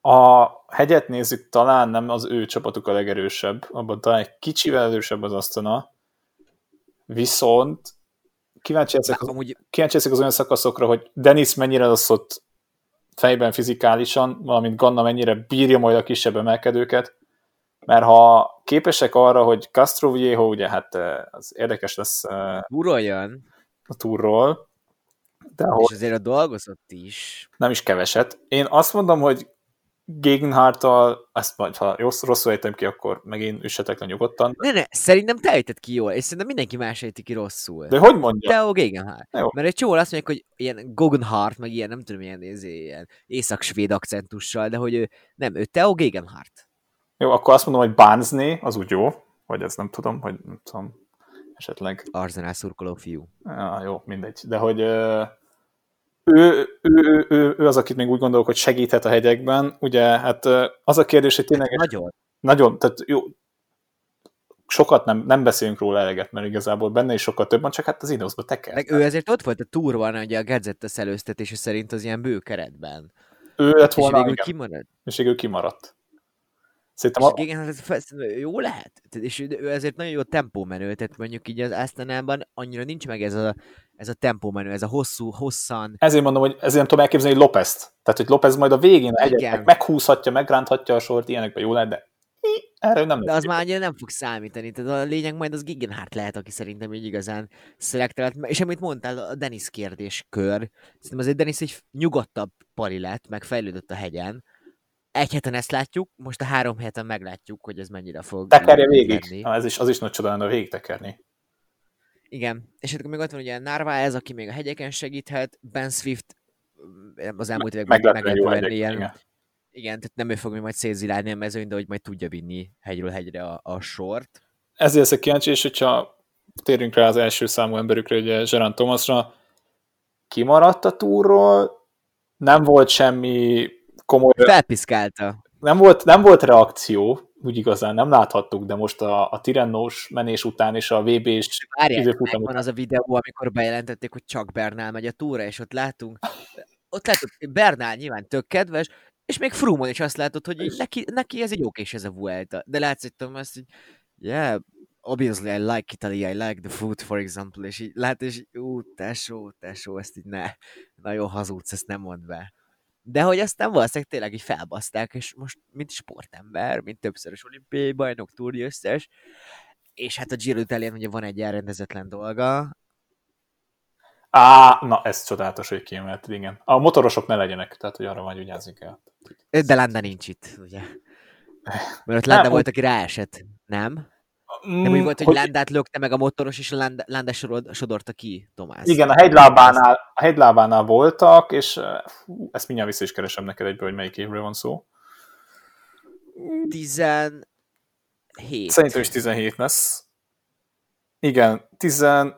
A hegyet nézzük, talán nem az ő csapatuk a legerősebb, abban talán egy kicsivel erősebb az asztana, viszont kíváncsi ezek, az, amúgy... kíváncsi ezek az olyan szakaszokra, hogy Denis mennyire lesz ott fejben fizikálisan, valamint Ganna mennyire bírja majd a kisebb emelkedőket, mert ha képesek arra, hogy Castro Viejo, ugye hát az érdekes lesz Uroljan. a túrról, de. És azért a dolgozott is. Nem is keveset. Én azt mondom, hogy Gegenhardt-tal, ezt majd, ha rossz, rosszul ejtem ki, akkor megint üssetek le nyugodtan. Ne, ne, szerintem te ejted ki jól, és szerintem mindenki más ejti ki rosszul. De hogy mondja? Theo Gegenhardt. Jó. Mert egy csomó azt mondják, hogy ilyen Gegenhardt, meg ilyen, nem tudom, ilyen, ilyen észak-svéd akcentussal, de hogy ő, nem, ő Theo Gegenhardt. Jó, akkor azt mondom, hogy Barnsley, az úgy jó, vagy ez nem tudom, hogy nem tudom, esetleg. Arzenál szurkoló fiú. Ja, jó, mindegy. De hogy ő, ő, ő, ő, az, akit még úgy gondolok, hogy segíthet a hegyekben. Ugye, hát az a kérdés, hogy tényleg... Nagyon. Nagyon, tehát jó, sokat nem, nem beszélünk róla eleget, mert igazából benne is sokkal több van, csak hát az Ineosba teker. Meg ő ezért ott volt a túrban, ugye a Gadget előztetése szerint az ilyen bő keretben. Ő lett volna, és végül igen. kimaradt. És végül kimaradt. Szerintem a... igen, hát jó lehet. És ő ezért nagyon jó tempómenő, tehát mondjuk így az Asztanában annyira nincs meg ez a, ez a tempómenő, ez a hosszú, hosszan. Ezért mondom, hogy ezért nem tudom elképzelni Lópezt. Tehát, hogy López majd a végén egyet meghúzhatja, megránthatja a sort, ilyenekben jó lehet, de erről nem De az már annyira nem fog számítani. Tehát a lényeg majd az Gigenhárt lehet, aki szerintem így igazán szelektált. És amit mondtál, a Denis kérdéskör. Szerintem azért Denis egy nyugodtabb pari lett, meg fejlődött a hegyen egy héten ezt látjuk, most a három héten meglátjuk, hogy ez mennyire fog Tekerje végig. Na, ez is, az is nagy csoda lenne végig tekerni. Igen, és akkor még ott van ugye Narváez, aki még a hegyeken segíthet, Ben Swift mm, az elmúlt években meglepően ilyen, igen. igen, tehát nem ő fog majd szétzilálni a mezőn, de hogy majd tudja vinni hegyről hegyre a, a sort. Ezért ezek kíváncsi, és hogyha térünk rá az első számú emberükre, ugye Gerard Thomasra, kimaradt a túrról, nem volt semmi komoly... Felpiszkálta. Nem volt, nem volt reakció, úgy igazán nem láthattuk, de most a, a Tirennós menés után és a VB-s időfutam van az a videó, amikor bejelentették, hogy csak Bernál megy a túra, és ott látunk, ott látunk, Bernál nyilván tök kedves, és még Frumon is azt látod, hogy neki, neki ez egy kés ez a Vuelta. De látsz, hogy Thomas, hogy yeah, obviously I like Italy, I like the food, for example, és így lát, és ú, tesó, tesó, ezt így ne, nagyon hazudsz, ezt nem mond be. De hogy aztán valószínűleg tényleg így felbaszták, és most mint sportember, mint többszörös olimpiai bajnok, túri összes, és hát a Giro Italian ugye van egy elrendezetlen dolga. Á, na ez csodálatos, hogy kiemelt, igen. A motorosok ne legyenek, tehát hogy arra majd vigyázni kell. De Landa nincs itt, ugye? Mert ott Landa nem, volt, aki ráesett, nem? Mm, Nem úgy volt, hogy, hogy Landát lökte meg a motoros, és a sodorta ki Tomás. Igen, a hegylábánál, a hegylábánál voltak, és fú, ezt mindjárt vissza is keresem neked egyből, hogy melyik évről van szó. 17. Szerintem is 17 lesz. Igen, 10... Á,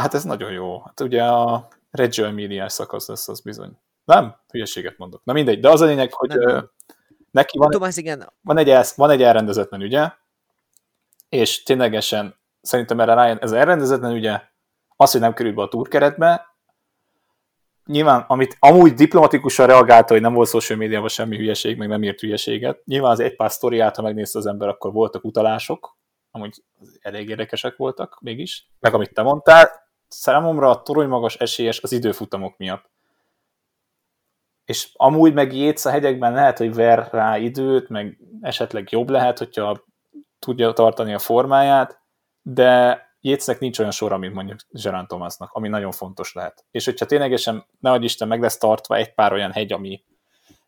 hát ez nagyon jó. Hát ugye a Reggio emilia szakasz lesz, az bizony. Nem? Hülyeséget mondok. Na mindegy, de az a lényeg, hogy nem. neki van, Tomás, igen. van, egy, van egy elrendezetlen ügye, és ténylegesen szerintem erre rájön, ez elrendezetlen ugye, az, hogy nem került be a túrkeretbe, nyilván, amit amúgy diplomatikusan reagálta, hogy nem volt social médiában semmi hülyeség, meg nem írt hülyeséget, nyilván az egy pár sztoriát, ha megnézte az ember, akkor voltak utalások, amúgy elég érdekesek voltak mégis, meg amit te mondtál, számomra a torony magas esélyes az időfutamok miatt. És amúgy meg Jéz a hegyekben lehet, hogy ver rá időt, meg esetleg jobb lehet, hogyha tudja tartani a formáját, de Jécnek nincs olyan sora, mint mondjuk Gerán Thomasnak, ami nagyon fontos lehet. És hogyha ténylegesen, nehogy Isten, meg lesz tartva egy pár olyan hegy, ami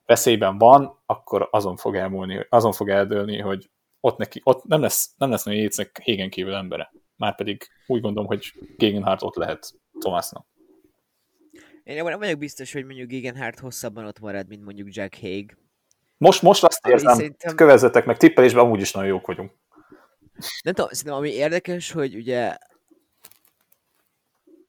veszélyben van, akkor azon fog elmúlni, azon fog eldőlni, hogy ott, neki, ott nem lesz, nem lesz nagyon Jécnek Hégen kívül embere. Márpedig úgy gondolom, hogy Gegenhardt ott lehet Thomasnak. Én nem vagyok biztos, hogy mondjuk Gegenhardt hosszabban ott marad, mint mondjuk Jack Hague. Most, most azt érzem, szerintem... kövezzetek meg tippelésben, amúgy is nagyon jók vagyunk. Nem tudom, szerintem ami érdekes, hogy ugye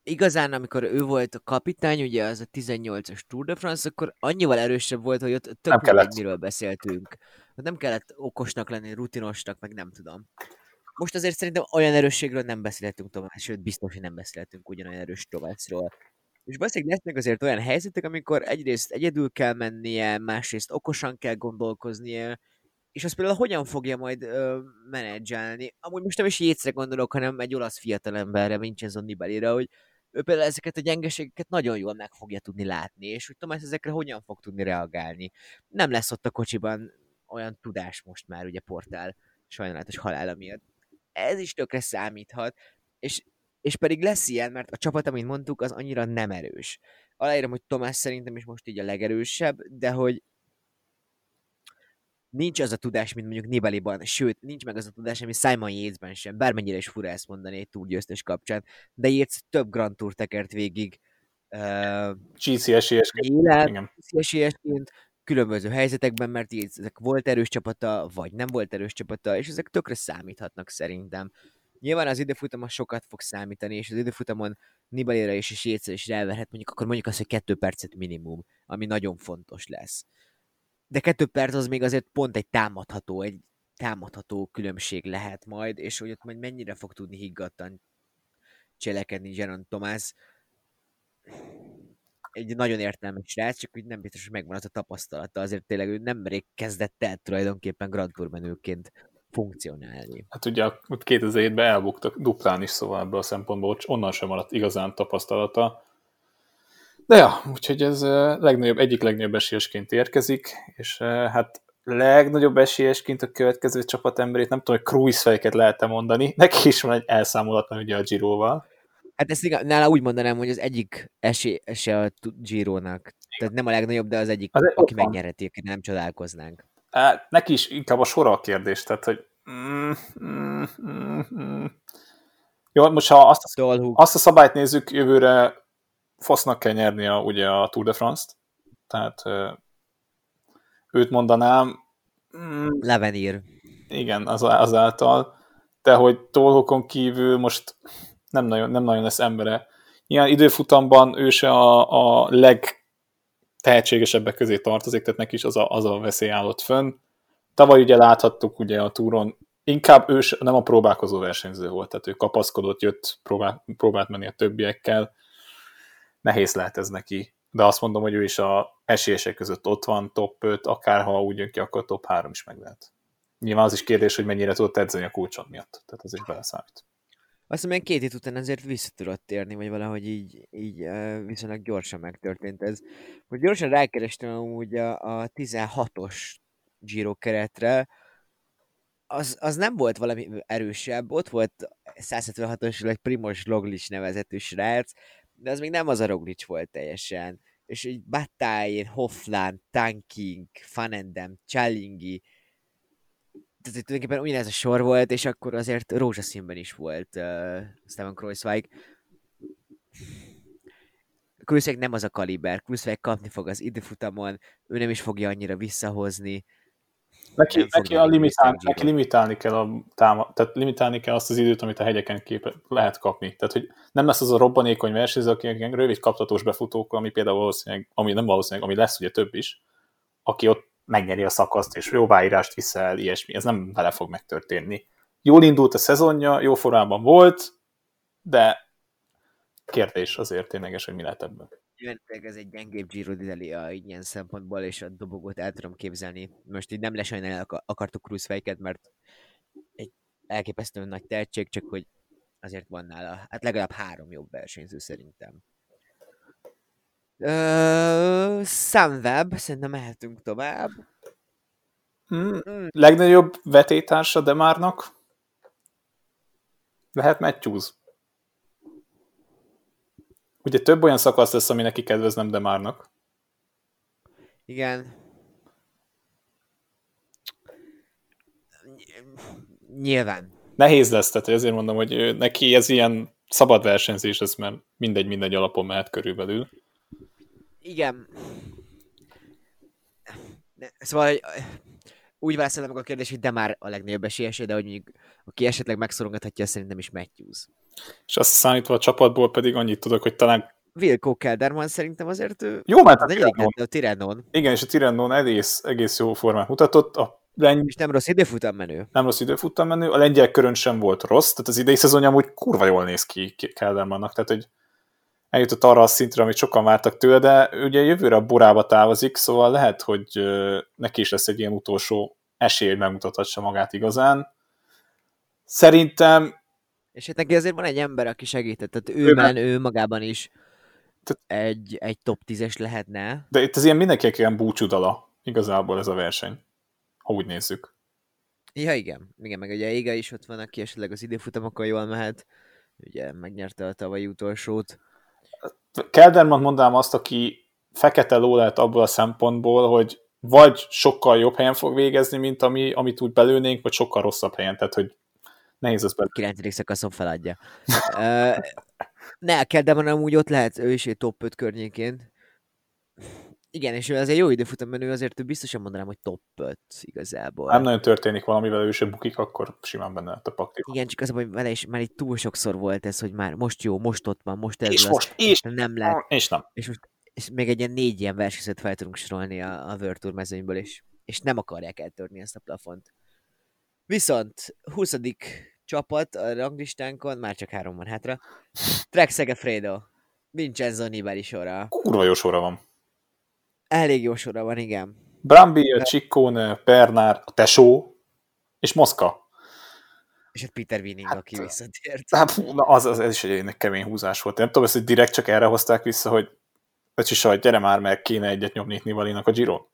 igazán, amikor ő volt a kapitány, ugye az a 18-as Tour de France, akkor annyival erősebb volt, hogy ott tök Nem kellett. miről beszéltünk. Nem kellett okosnak lenni, rutinosnak, meg nem tudom. Most azért szerintem olyan erősségről nem beszélhetünk tovább, sőt biztos, hogy nem beszélhetünk ugyanolyan erős Tomászról. És valószínűleg lesznek azért olyan helyzetek, amikor egyrészt egyedül kell mennie, másrészt okosan kell gondolkoznia, és azt például hogyan fogja majd ö, menedzselni. Amúgy most nem is Jécre gondolok, hanem egy olasz fiatalemberre, Vincenzo Nibelire, hogy ő például ezeket a gyengeségeket nagyon jól meg fogja tudni látni, és hogy Tomás ezekre hogyan fog tudni reagálni. Nem lesz ott a kocsiban olyan tudás most már, ugye portál sajnálatos halála miatt. Ez is tökre számíthat, és, és pedig lesz ilyen, mert a csapat, amit mondtuk, az annyira nem erős. Aláírom, hogy Tomás szerintem is most így a legerősebb, de hogy nincs az a tudás, mint mondjuk Nibaliban, sőt, nincs meg az a tudás, ami Simon Yates-ben sem, bármennyire is fura ezt mondani egy túlgyőztes kapcsán, de Yates több Grand Tour tekert végig uh, esélyesként, különböző helyzetekben, mert Yates ezek volt erős csapata, vagy nem volt erős csapata, és ezek tökre számíthatnak szerintem. Nyilván az időfutamon sokat fog számítani, és az időfutamon Nibalira is és Yates is ráverhet, mondjuk akkor mondjuk azt, hogy kettő percet minimum, ami nagyon fontos lesz de kettő perc az még azért pont egy támadható, egy támadható különbség lehet majd, és hogy ott majd mennyire fog tudni higgadtan cselekedni Jaron Tomás. Egy nagyon értelmes srác, csak úgy nem biztos, hogy megvan az a tapasztalata, azért tényleg ő nemrég kezdett el tulajdonképpen Grand Tour menőként funkcionálni. Hát ugye ott 2007-ben elbuktak duplán is, szóval ebből a szempontból onnan sem maradt igazán tapasztalata. De ja, úgyhogy ez legnagyobb, egyik legnagyobb esélyesként érkezik, és hát legnagyobb esélyesként a következő csapatemberét, nem tudom, hogy cruise fejeket lehet-e mondani, neki is van egy elszámolatlan ugye a Giroval. Hát ezt igaz, nála úgy mondanám, hogy az egyik esélyese a Giro-nak. Tehát nem a legnagyobb, de az egyik, Az aki megnyerheti, akit nem csodálkoznánk. Hát, neki is inkább a sora a kérdés, tehát, hogy mm, mm, mm, mm. Jó, most ha azt a Azt a szabályt nézzük, jövőre Fosznak kell nyernie ugye a Tour de France-t, tehát őt mondanám, mm, Levenir. igen, az, azáltal, de hogy Tolhokon kívül most nem nagyon, nem nagyon lesz embere. Ilyen időfutamban ő se a, a legtehetségesebbek közé tartozik, tehát neki is az a, az a veszély állott fönn. Tavaly ugye láthattuk ugye a túron, inkább ő se, nem a próbálkozó versenyző volt, tehát ő kapaszkodott, jött, próbál, próbált menni a többiekkel. Nehéz lehet ez neki, de azt mondom, hogy ő is a esélyesek között ott van, top 5, akár úgy jön ki, akkor top 3 is meg lehet. Nyilván az is kérdés, hogy mennyire tudott edzeni a kulcsot miatt, tehát ez is beleszámít. Azt hiszem, két hét után azért vissza tudott térni, vagy valahogy így, így viszonylag gyorsan megtörtént ez. Hogy gyorsan rákerestem amúgy a, a 16-os Giro keretre, az, az nem volt valami erősebb, ott volt 176-os, egy Primoz Roglic nevezetű srác, de az még nem az a Roglic volt teljesen. És így Bataille, Hofland, Tanking, Fanendem, Csalingi, tehát tulajdonképpen ugyanez a sor volt, és akkor azért rózsaszínben is volt uh, Steven Kreuzweig. Kreuzweig nem az a kaliber, Kreuzweig kapni fog az időfutamon, ő nem is fogja annyira visszahozni. Neki, neki, a limitál, neki limitálni kell a táma, tehát limitálni kell azt az időt, amit a hegyeken képe, lehet kapni. Tehát, hogy nem lesz az a robbanékony versenyző, aki ilyen rövid kaptatós befutók, ami például valószínűleg, ami nem valószínűleg, ami lesz ugye több is, aki ott megnyeri a szakaszt, és jó váírást viszel, ilyesmi. Ez nem vele fog megtörténni. Jól indult a szezonja, jó formában volt, de kérdés azért tényleges, hogy mi lehet ebből. Nyilván ez egy gyengébb Giro d'Italia ilyen szempontból, és a dobogót el tudom képzelni. Most így nem lesajnálni ak- akartuk Kreuzweiget, mert egy elképesztően nagy tehetség, csak hogy azért van nála, hát legalább három jobb versenyző szerintem. Ö, Sunweb, szerintem mehetünk tovább. Mm. Legnagyobb vetétársa Demárnak lehet Matthews. Ugye több olyan szakasz lesz, ami neki kedvez nem Demárnak. Igen. Nyilván. Nehéz lesz, tehát ezért mondom, hogy neki ez ilyen szabad versenyzés, ez mert mindegy, mindegy alapon mehet körülbelül. Igen. De, szóval hogy úgy válaszolom meg a kérdés, hogy de már a legnagyobb esélyese, de hogy mondjuk, aki esetleg megszorongathatja, szerintem is Matthews. És azt számítva a csapatból pedig annyit tudok, hogy talán Wilco Kelderman szerintem azért ő jó, mert a lett a Tirenon, igen, és a Tirennon egész, egész jó formát mutatott, a lengy, és nem rossz időfutam menő. nem rossz időfuttam menő, a lengyel körön sem volt rossz, tehát az idei szezonja amúgy kurva jól néz ki Keldermannak, tehát hogy eljutott arra a szintre, amit sokan vártak tőle, de ugye jövőre a borába távozik, szóval lehet, hogy neki is lesz egy ilyen utolsó esély, hogy megmutathassa magát igazán. Szerintem És hát neki azért van egy ember, aki segített, tehát ő, Ő men, ő magában is egy, egy top 10-es lehetne. De itt az ilyen mindenkinek ilyen búcsúdala igazából ez a verseny, ha úgy nézzük. Ja, igen. Igen, meg ugye Éga is ott van, aki esetleg az időfutamokkal jól mehet. Ugye megnyerte a tavalyi utolsót. Kelderman mondanám azt, aki fekete ló lehet abból a szempontból, hogy vagy sokkal jobb helyen fog végezni, mint ami, amit úgy belőnénk, vagy sokkal rosszabb helyen, tehát hogy nehéz belőle. 9. szakaszon feladja. uh, ne, kell, de amúgy ott lehet, ő is egy top 5 környékén. Igen, és ő azért jó időfutam menő, azért ő biztosan mondanám, hogy top 5 igazából. Nem nagyon történik valamivel, ő se bukik, akkor simán benne lehet a pakti. Igen, csak az, hogy vele is már itt túl sokszor volt ez, hogy már most jó, most ott van, most ez És lesz, most, és, nem lehet. és nem. És most és még egy ilyen négy ilyen versenyzőt fel tudunk sorolni a, a World Tour mezőnyből is. És nem akarják eltörni ezt a plafont. Viszont 20. csapat a ranglistánkon, már csak három van hátra. Trek Segafredo. Vincenzo Nibali sora. Kurva jó sora van. Elég jó sora van, igen. Brambilla, Ciccone, Bernard, a Tesó, és Moszka. És hát Peter Winning, Hát, aki visszatért. Hát, na, az, az, ez is egy kemény húzás volt. Nem tudom, ezt hogy direkt csak erre hozták vissza, hogy Öcsi Sajt, gyere már, mert kéne egyet nyomni itt Nibalinak a Giron.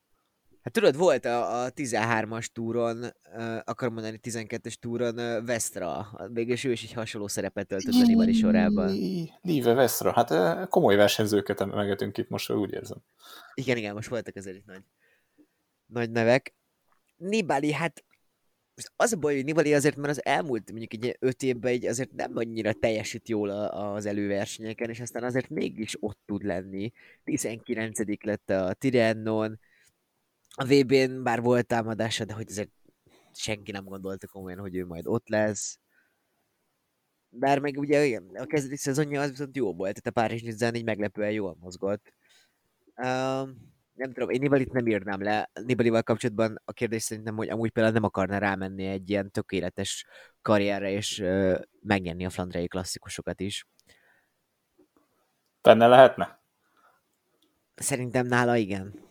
Hát tudod, volt a, a 13-as túron, uh, akarom mondani 12-es túron uh, Vestra. Végülis ő is egy hasonló szerepet töltött a Nibali sorában. Líve Veszra. Hát komoly versenyzőket emelgetünk itt most, úgy érzem. Igen, igen, most voltak azért itt nagy, nagy nevek. Nibali, hát most az a baj, hogy Nibali azért, mert az elmúlt mondjuk egy öt évben egy azért nem annyira teljesít jól a- az előversenyeken, és aztán azért mégis ott tud lenni. 19 lett a Tirennon, a VB-n bár volt támadása, de hogy azért senki nem gondolta komolyan, hogy ő majd ott lesz. Bár meg ugye igen, a kezdeti szezonja az viszont jó volt, tehát a Párizs Nizzán így meglepően jól mozgott. Um, nem tudom, én Nibalit nem írnám le. Nibalival kapcsolatban a kérdés szerintem, hogy amúgy például nem akarna rámenni egy ilyen tökéletes karrierre, és uh, megnyerni a flandrei klasszikusokat is. Benne lehetne? Szerintem nála igen.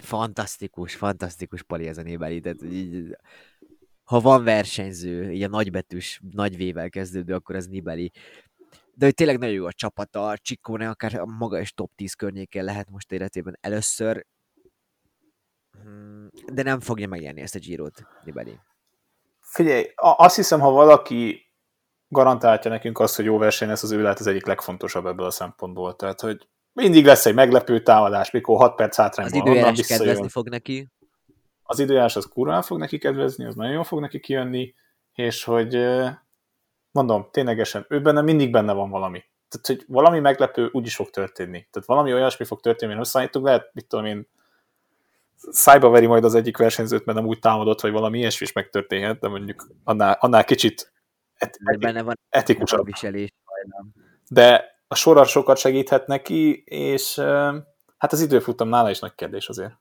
Fantasztikus, fantasztikus pali ez a Nibali. Tehát így, ha van versenyző, így a nagybetűs, nagy V-vel kezdődő, akkor az Nibali. De hogy tényleg nagyon jó a csapata, Csikóne akár a maga is top 10 környékén lehet most életében először, Hmm, de nem fogja megnyerni ezt a Girot, Nibali. Figyelj, a- azt hiszem, ha valaki garantálja nekünk azt, hogy jó verseny lesz, az ő lehet az egyik legfontosabb ebből a szempontból. Tehát, hogy mindig lesz egy meglepő támadás, mikor 6 perc Az hátrányban onnan időjárás kedvezni fog neki. Az időjárás az kurván fog neki kedvezni, az nagyon jól fog neki kijönni, és hogy mondom, ténylegesen, ő benne mindig benne van valami. Tehát, hogy valami meglepő úgyis fog történni. Tehát valami olyasmi fog történni, amit összeállítunk, lehet, mit tudom én, szájba veri majd az egyik versenyzőt, mert nem úgy támadott, vagy valami ilyesmi is megtörténhet, de mondjuk annál, annál kicsit et, benne van etikusabb. viselés. De a sorra sokat segíthet neki, és hát az időfutam nála is nagy kérdés azért.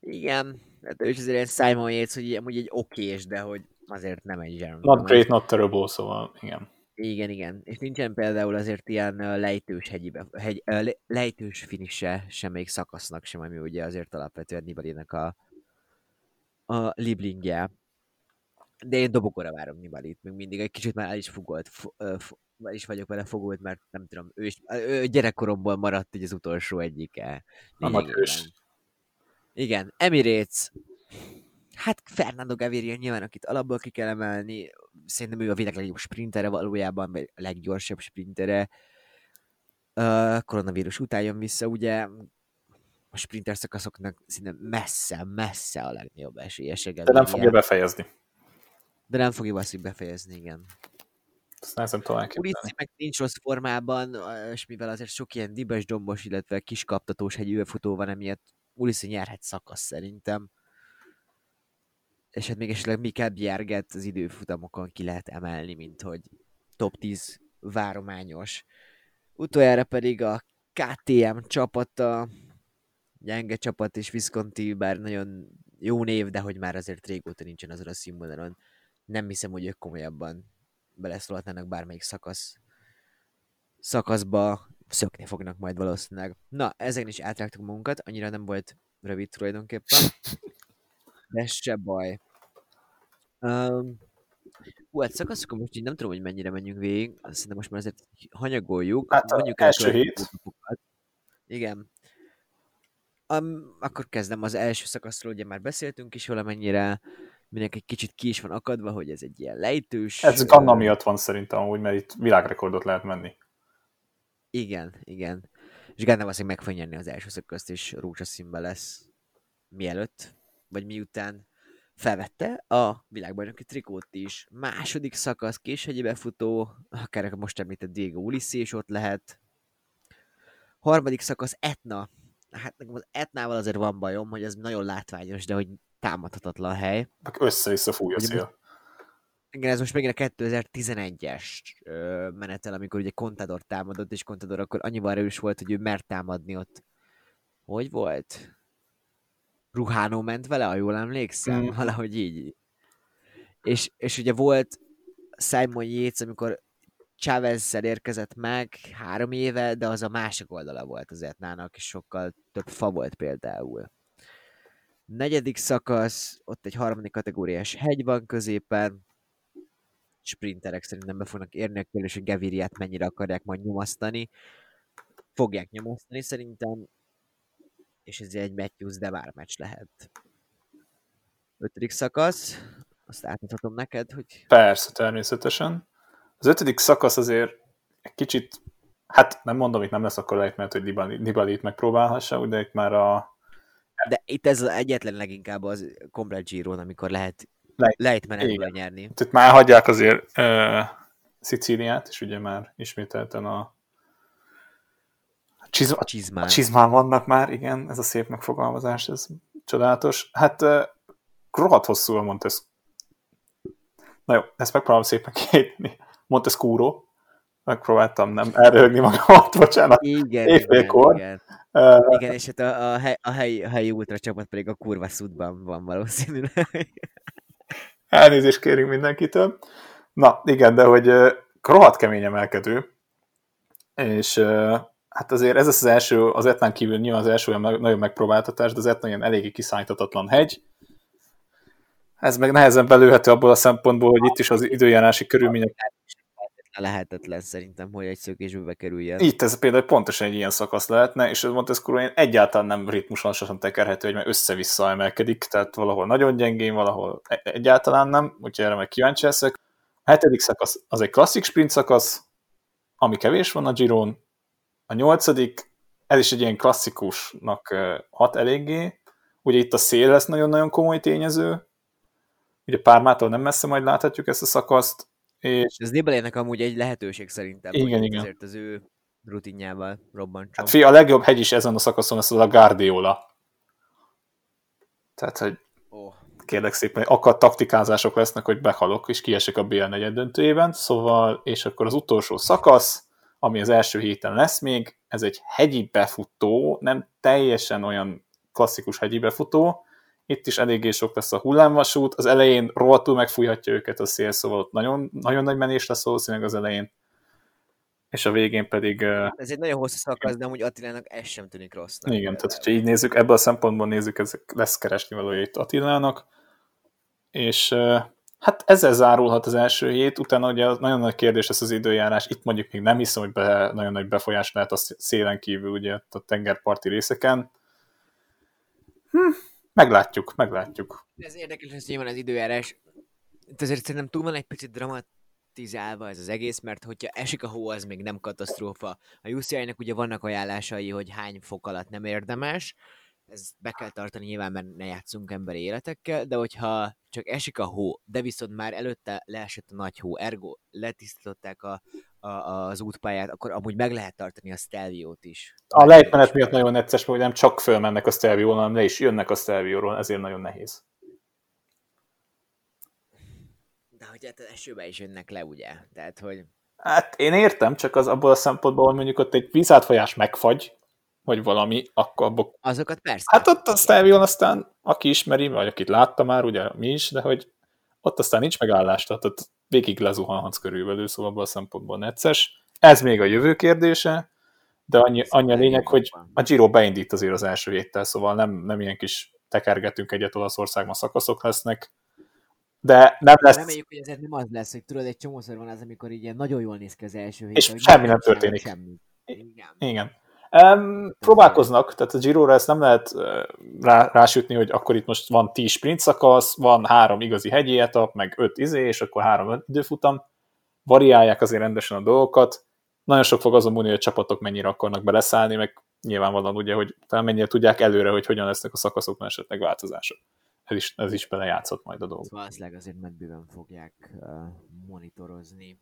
Igen, hát ő is azért Simon Yates, hogy amúgy egy okés, de hogy azért nem egy Jeremy. Not great, not terrible, szóval igen. Igen, igen. És nincsen például azért ilyen lejtős hegyibe, hegy, lejtős finisse semmelyik szakasznak sem, ami ugye azért alapvetően Nibalinek a, a liblingje. De én dobogóra várom Nibalit, még mindig egy kicsit már el is fugolt, fo, ö, fo, el is vagyok vele fogult, mert nem tudom, ő, is, ő gyerekkoromból maradt így az utolsó egyike. A nagy lényegében. hős. Igen, Emirates. Hát Fernando Gaviria nyilván, akit alapból ki kell emelni. Szerintem ő a világ legjobb sprintere valójában, vagy a leggyorsabb sprintere. Uh, koronavírus után jön vissza, ugye a sprinter szakaszoknak szinte messze, messze a legnagyobb esélyese. De nem fogja befejezni. De nem fogja azt befejezni, igen. Ezt nehezen képzelni. meg nincs rossz formában, és mivel azért sok ilyen dibes, dombos, illetve kiskaptatós hegyű futó van, emiatt Uliszi nyerhet szakasz szerintem. És hát még esetleg Mikael Bjerget az időfutamokon ki lehet emelni, mint hogy top 10 várományos. Utoljára pedig a KTM csapata, gyenge csapat és Visconti, bár nagyon jó név, de hogy már azért régóta nincsen azon a színvonalon. Nem hiszem, hogy ők komolyabban beleszólhatnának bármelyik szakasz szakaszba szökni fognak majd valószínűleg. Na, ezen is átrágtuk magunkat, annyira nem volt rövid tulajdonképpen. De se baj. Um, hú, hát szakaszokon most így nem tudom, hogy mennyire menjünk végig. Szerintem most már azért hanyagoljuk. Hát Mondjuk el első hét. Igen. Um, akkor kezdem az első szakaszról, ugye már beszéltünk is valamennyire, mindenki egy kicsit ki is van akadva, hogy ez egy ilyen lejtős. Ez Ganna miatt van szerintem amúgy, mert itt világrekordot lehet menni. Igen, igen. És Ganna valószínűleg meg fogja nyerni az első szakaszt, és rózsaszínben lesz mielőtt, vagy miután felvette a világbajnoki trikót is. Második szakasz, késhegyi befutó, akár most említett Diego Ulissi is ott lehet. Harmadik szakasz Etna. Hát nekem az Etnával azért van bajom, hogy ez nagyon látványos, de hogy támadhatatlan hely. Össze-vissza fúj a szél. Igen, ez most megint a 2011-es ö, menetel, amikor ugye Contador támadott, és Contador akkor annyival erős volt, hogy ő mert támadni ott. Hogy volt? Ruhánó ment vele, ha jól emlékszem, Mm. valahogy így. És, és ugye volt Simon Yates, amikor chávez érkezett meg három éve, de az a másik oldala volt az Etnának, és sokkal több fa volt például. Negyedik szakasz, ott egy harmadik kategóriás hegy van középen, sprinterek szerintem be fognak érni a kérdés, hogy Gaviriát mennyire akarják majd nyomasztani. Fogják nyomasztani szerintem, és ez egy Matthews Devar meccs lehet. Ötödik szakasz, azt átadhatom neked, hogy Persze, természetesen. Az ötödik szakasz azért egy kicsit, hát nem mondom, itt nem lesz akkor lejtmenet, hogy Nibali- Nibalit megpróbálhassa, de itt már a de itt ez az egyetlen leginkább az komplet Giron, amikor lehet Lejt- lejtmenetből igen. nyerni. itt már hagyják azért uh, Szicíliát, és ugye már ismételten a csizma, A csizmán. A csizmán vannak már, igen, ez a szép megfogalmazás, ez csodálatos. Hát uh, rohadt hosszú a Montes... Na jó, ezt megpróbálom szépen kiejteni. Montescuro. Megpróbáltam nem elröhögni magamat, bocsánat. Igen, igen, Éjfélkor. igen. Uh, Igen, és hát a, a, hely, a, helyi, a helyi ultra csapat pedig a kurva szudban van valószínűleg. elnézést kérünk mindenkitől. Na, igen, de hogy rohadt kemény emelkedő, és hát azért ez az első, az Etnán kívül nyilván az első olyan nagyobb megpróbáltatás, de az Etna ilyen eléggé kiszállítatatlan hegy. Ez meg nehezen belőhető abból a szempontból, hogy itt is az időjárási körülmények Lehetetlen szerintem, hogy egy szökésbe bekerüljen. Itt ez például pontosan egy ilyen szakasz lehetne, és ez Montescuro ilyen egyáltalán nem ritmusosan tekerhető, hogy már össze-vissza emelkedik, tehát valahol nagyon gyengén, valahol e- egyáltalán nem, úgyhogy erre meg kíváncsi leszek. A hetedik szakasz az egy klasszik sprint szakasz, ami kevés van a Giron. A nyolcadik, ez is egy ilyen klasszikusnak hat eléggé. Ugye itt a szél lesz nagyon-nagyon komoly tényező. Ugye Pármától nem messze majd láthatjuk ezt a szakaszt, és Ez Nibelének amúgy egy lehetőség szerintem, Igen, hogy igen. azért az ő rutinjával robbantson. Hát fi, a legjobb hegy is ezen a szakaszon az a Guardiola. Tehát, hogy oh. kérlek szépen, akad taktikázások lesznek, hogy behalok, és kiesek a BL negyed döntőjében, szóval, és akkor az utolsó szakasz, ami az első héten lesz még, ez egy hegyi befutó, nem teljesen olyan klasszikus hegyi befutó, itt is eléggé sok lesz a hullámvasút, az elején rohadtul megfújhatja őket a szél, szóval ott nagyon, nagyon nagy menés lesz valószínűleg az elején, és a végén pedig ö, Ez egy nagyon hosszú szakasz, de amúgy Attilának ez sem tűnik rossznak. igen, tehát hogyha így nézzük, ebből a szempontból nézzük, ez lesz keresni valója itt Attilának, és hát ezzel zárulhat az első hét, utána ugye nagyon nagy kérdés lesz az időjárás, itt mondjuk még nem hiszem, hogy be, nagyon nagy befolyás lehet a szélen kívül, ugye a tengerparti részeken. Hm, meglátjuk, meglátjuk. Ez érdekes, hogy nyilván az időjárás. Itt azért szerintem túl van egy picit dramatizálva ez az egész, mert hogyha esik a hó, az még nem katasztrófa. A UCI-nak ugye vannak ajánlásai, hogy hány fok alatt nem érdemes, ezt be kell tartani nyilván, mert ne játszunk emberi életekkel, de hogyha csak esik a hó, de viszont már előtte leesett a nagy hó, ergo letisztították a, a, az útpályát, akkor amúgy meg lehet tartani a Stelviót is. A lejtmenet miatt nagyon necces, hogy nem csak fölmennek a Stelvióról, hanem le is jönnek a Stelvióról, ezért nagyon nehéz. De hogy hát esőbe is jönnek le, ugye? Tehát, hogy... Hát én értem, csak az abból a szempontból, hogy mondjuk ott egy vízátfolyás megfagy, vagy valami, akkor abból... Azokat persze. Hát ott a Stelvion aztán, aki ismeri, vagy akit látta már, ugye mi is, de hogy ott aztán nincs megállás, tehát ott végig lezuhanhatsz körülbelül, szóval abban a szempontból necces. Ez még a jövő kérdése, de annyi, annyi a lényeg, hogy a Giro beindít azért az első héttel, szóval nem, nem ilyen kis tekergetünk egyet Olaszországban szakaszok lesznek, de nem lesz... Reméljük, hogy ezért nem az lesz, hogy tudod, egy csomószor van az, amikor így ilyen nagyon jól néz ki az első hét. És semmi nem történik. Semmi. Igen. Igen. Um, próbálkoznak, tehát a giro ezt nem lehet rá, rásütni, hogy akkor itt most van 10 sprint szakasz, van három igazi hegyi etap, meg öt izé, és akkor három időfutam. Variálják azért rendesen a dolgokat. Nagyon sok fog azon múlni, hogy a csapatok mennyire akarnak beleszállni, meg nyilvánvalóan ugye, hogy mennyire tudják előre, hogy hogyan lesznek a szakaszokban esetleg változások. Ez is, ez is belejátszott majd a dolog. Valószínűleg azért medbőven fogják uh, monitorozni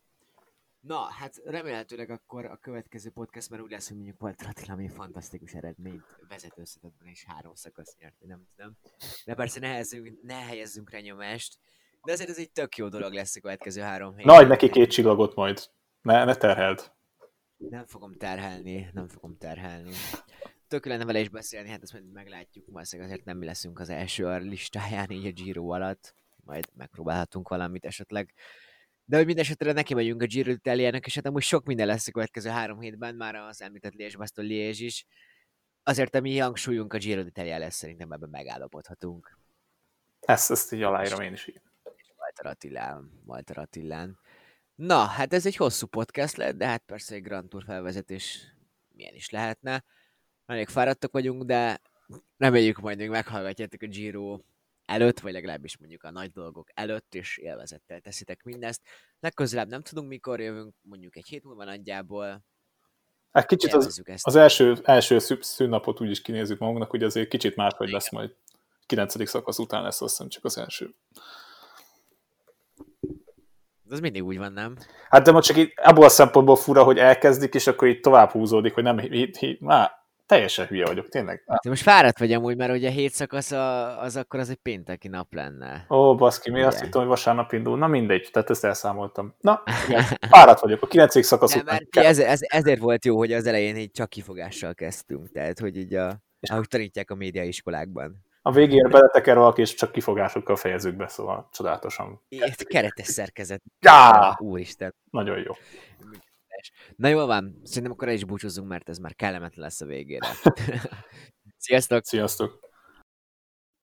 Na, hát remélhetőleg akkor a következő podcast, mert úgy lesz, hogy mondjuk volt Attila ami fantasztikus eredményt vezető összetetben és három szakasz nyert, nem tudom. De persze ne helyezzünk, ne helyezzünk rá nyomást, de azért ez egy tök jó dolog lesz a következő három hét. Nagy neki két csillagot majd. Ne, ne terheld. Nem fogom terhelni, nem fogom terhelni. Tök lenne vele is beszélni, hát ezt majd meglátjuk, valószínűleg azért nem mi leszünk az első listáján így a Giro alatt, majd megpróbálhatunk valamit esetleg de hogy mindesetre neki vagyunk a Giro d'Italiának, és hát amúgy sok minden lesz a következő három hétben, már az említett Liège, Baston Liège is. Azért a mi hangsúlyunk a Giro d'Italia lesz, szerintem ebben megállapodhatunk. Ezt, ezt így aláírom én is. Walter Attilán, Walter Attilán. Na, hát ez egy hosszú podcast lett, de hát persze egy Grand Tour felvezetés milyen is lehetne. Elég fáradtak vagyunk, de reméljük majd még meghallgatjátok a Giro előtt, vagy legalábbis mondjuk a nagy dolgok előtt, és élvezettel teszitek mindezt. Legközelebb nem tudunk, mikor jövünk, mondjuk egy hét múlva nagyjából. Hát kicsit az, ezt. az első, első szűnnapot úgy is kinézzük magunknak, hogy azért kicsit máshogy lesz majd. 9. szakasz után lesz azt hiszem csak az első. Ez mindig úgy van, nem? Hát de most csak itt abból a szempontból fura, hogy elkezdik, és akkor itt tovább húzódik, hogy nem, hí, hí, má, teljesen hülye vagyok, tényleg. De most fáradt vagy amúgy, mert ugye a hét szakasz az akkor az egy pénteki nap lenne. Ó, baszki, mi azt hittem, hogy vasárnap indul. Na mindegy, tehát ezt elszámoltam. Na, igen, fáradt vagyok, a 9. szakasz De, után. Ez, ez, ezért volt jó, hogy az elején egy csak kifogással kezdtünk, tehát hogy így a, ahogy tanítják a médiaiskolákban. A végére beleteker valaki, és csak kifogásokkal fejezzük be, szóval csodálatosan. Itt keretes szerkezet. Ja! Úristen. Nagyon jó. Na jól van, szerintem akkor el is búcsúzzunk, mert ez már kellemetlen lesz a végére. Sziasztok! Sziasztok!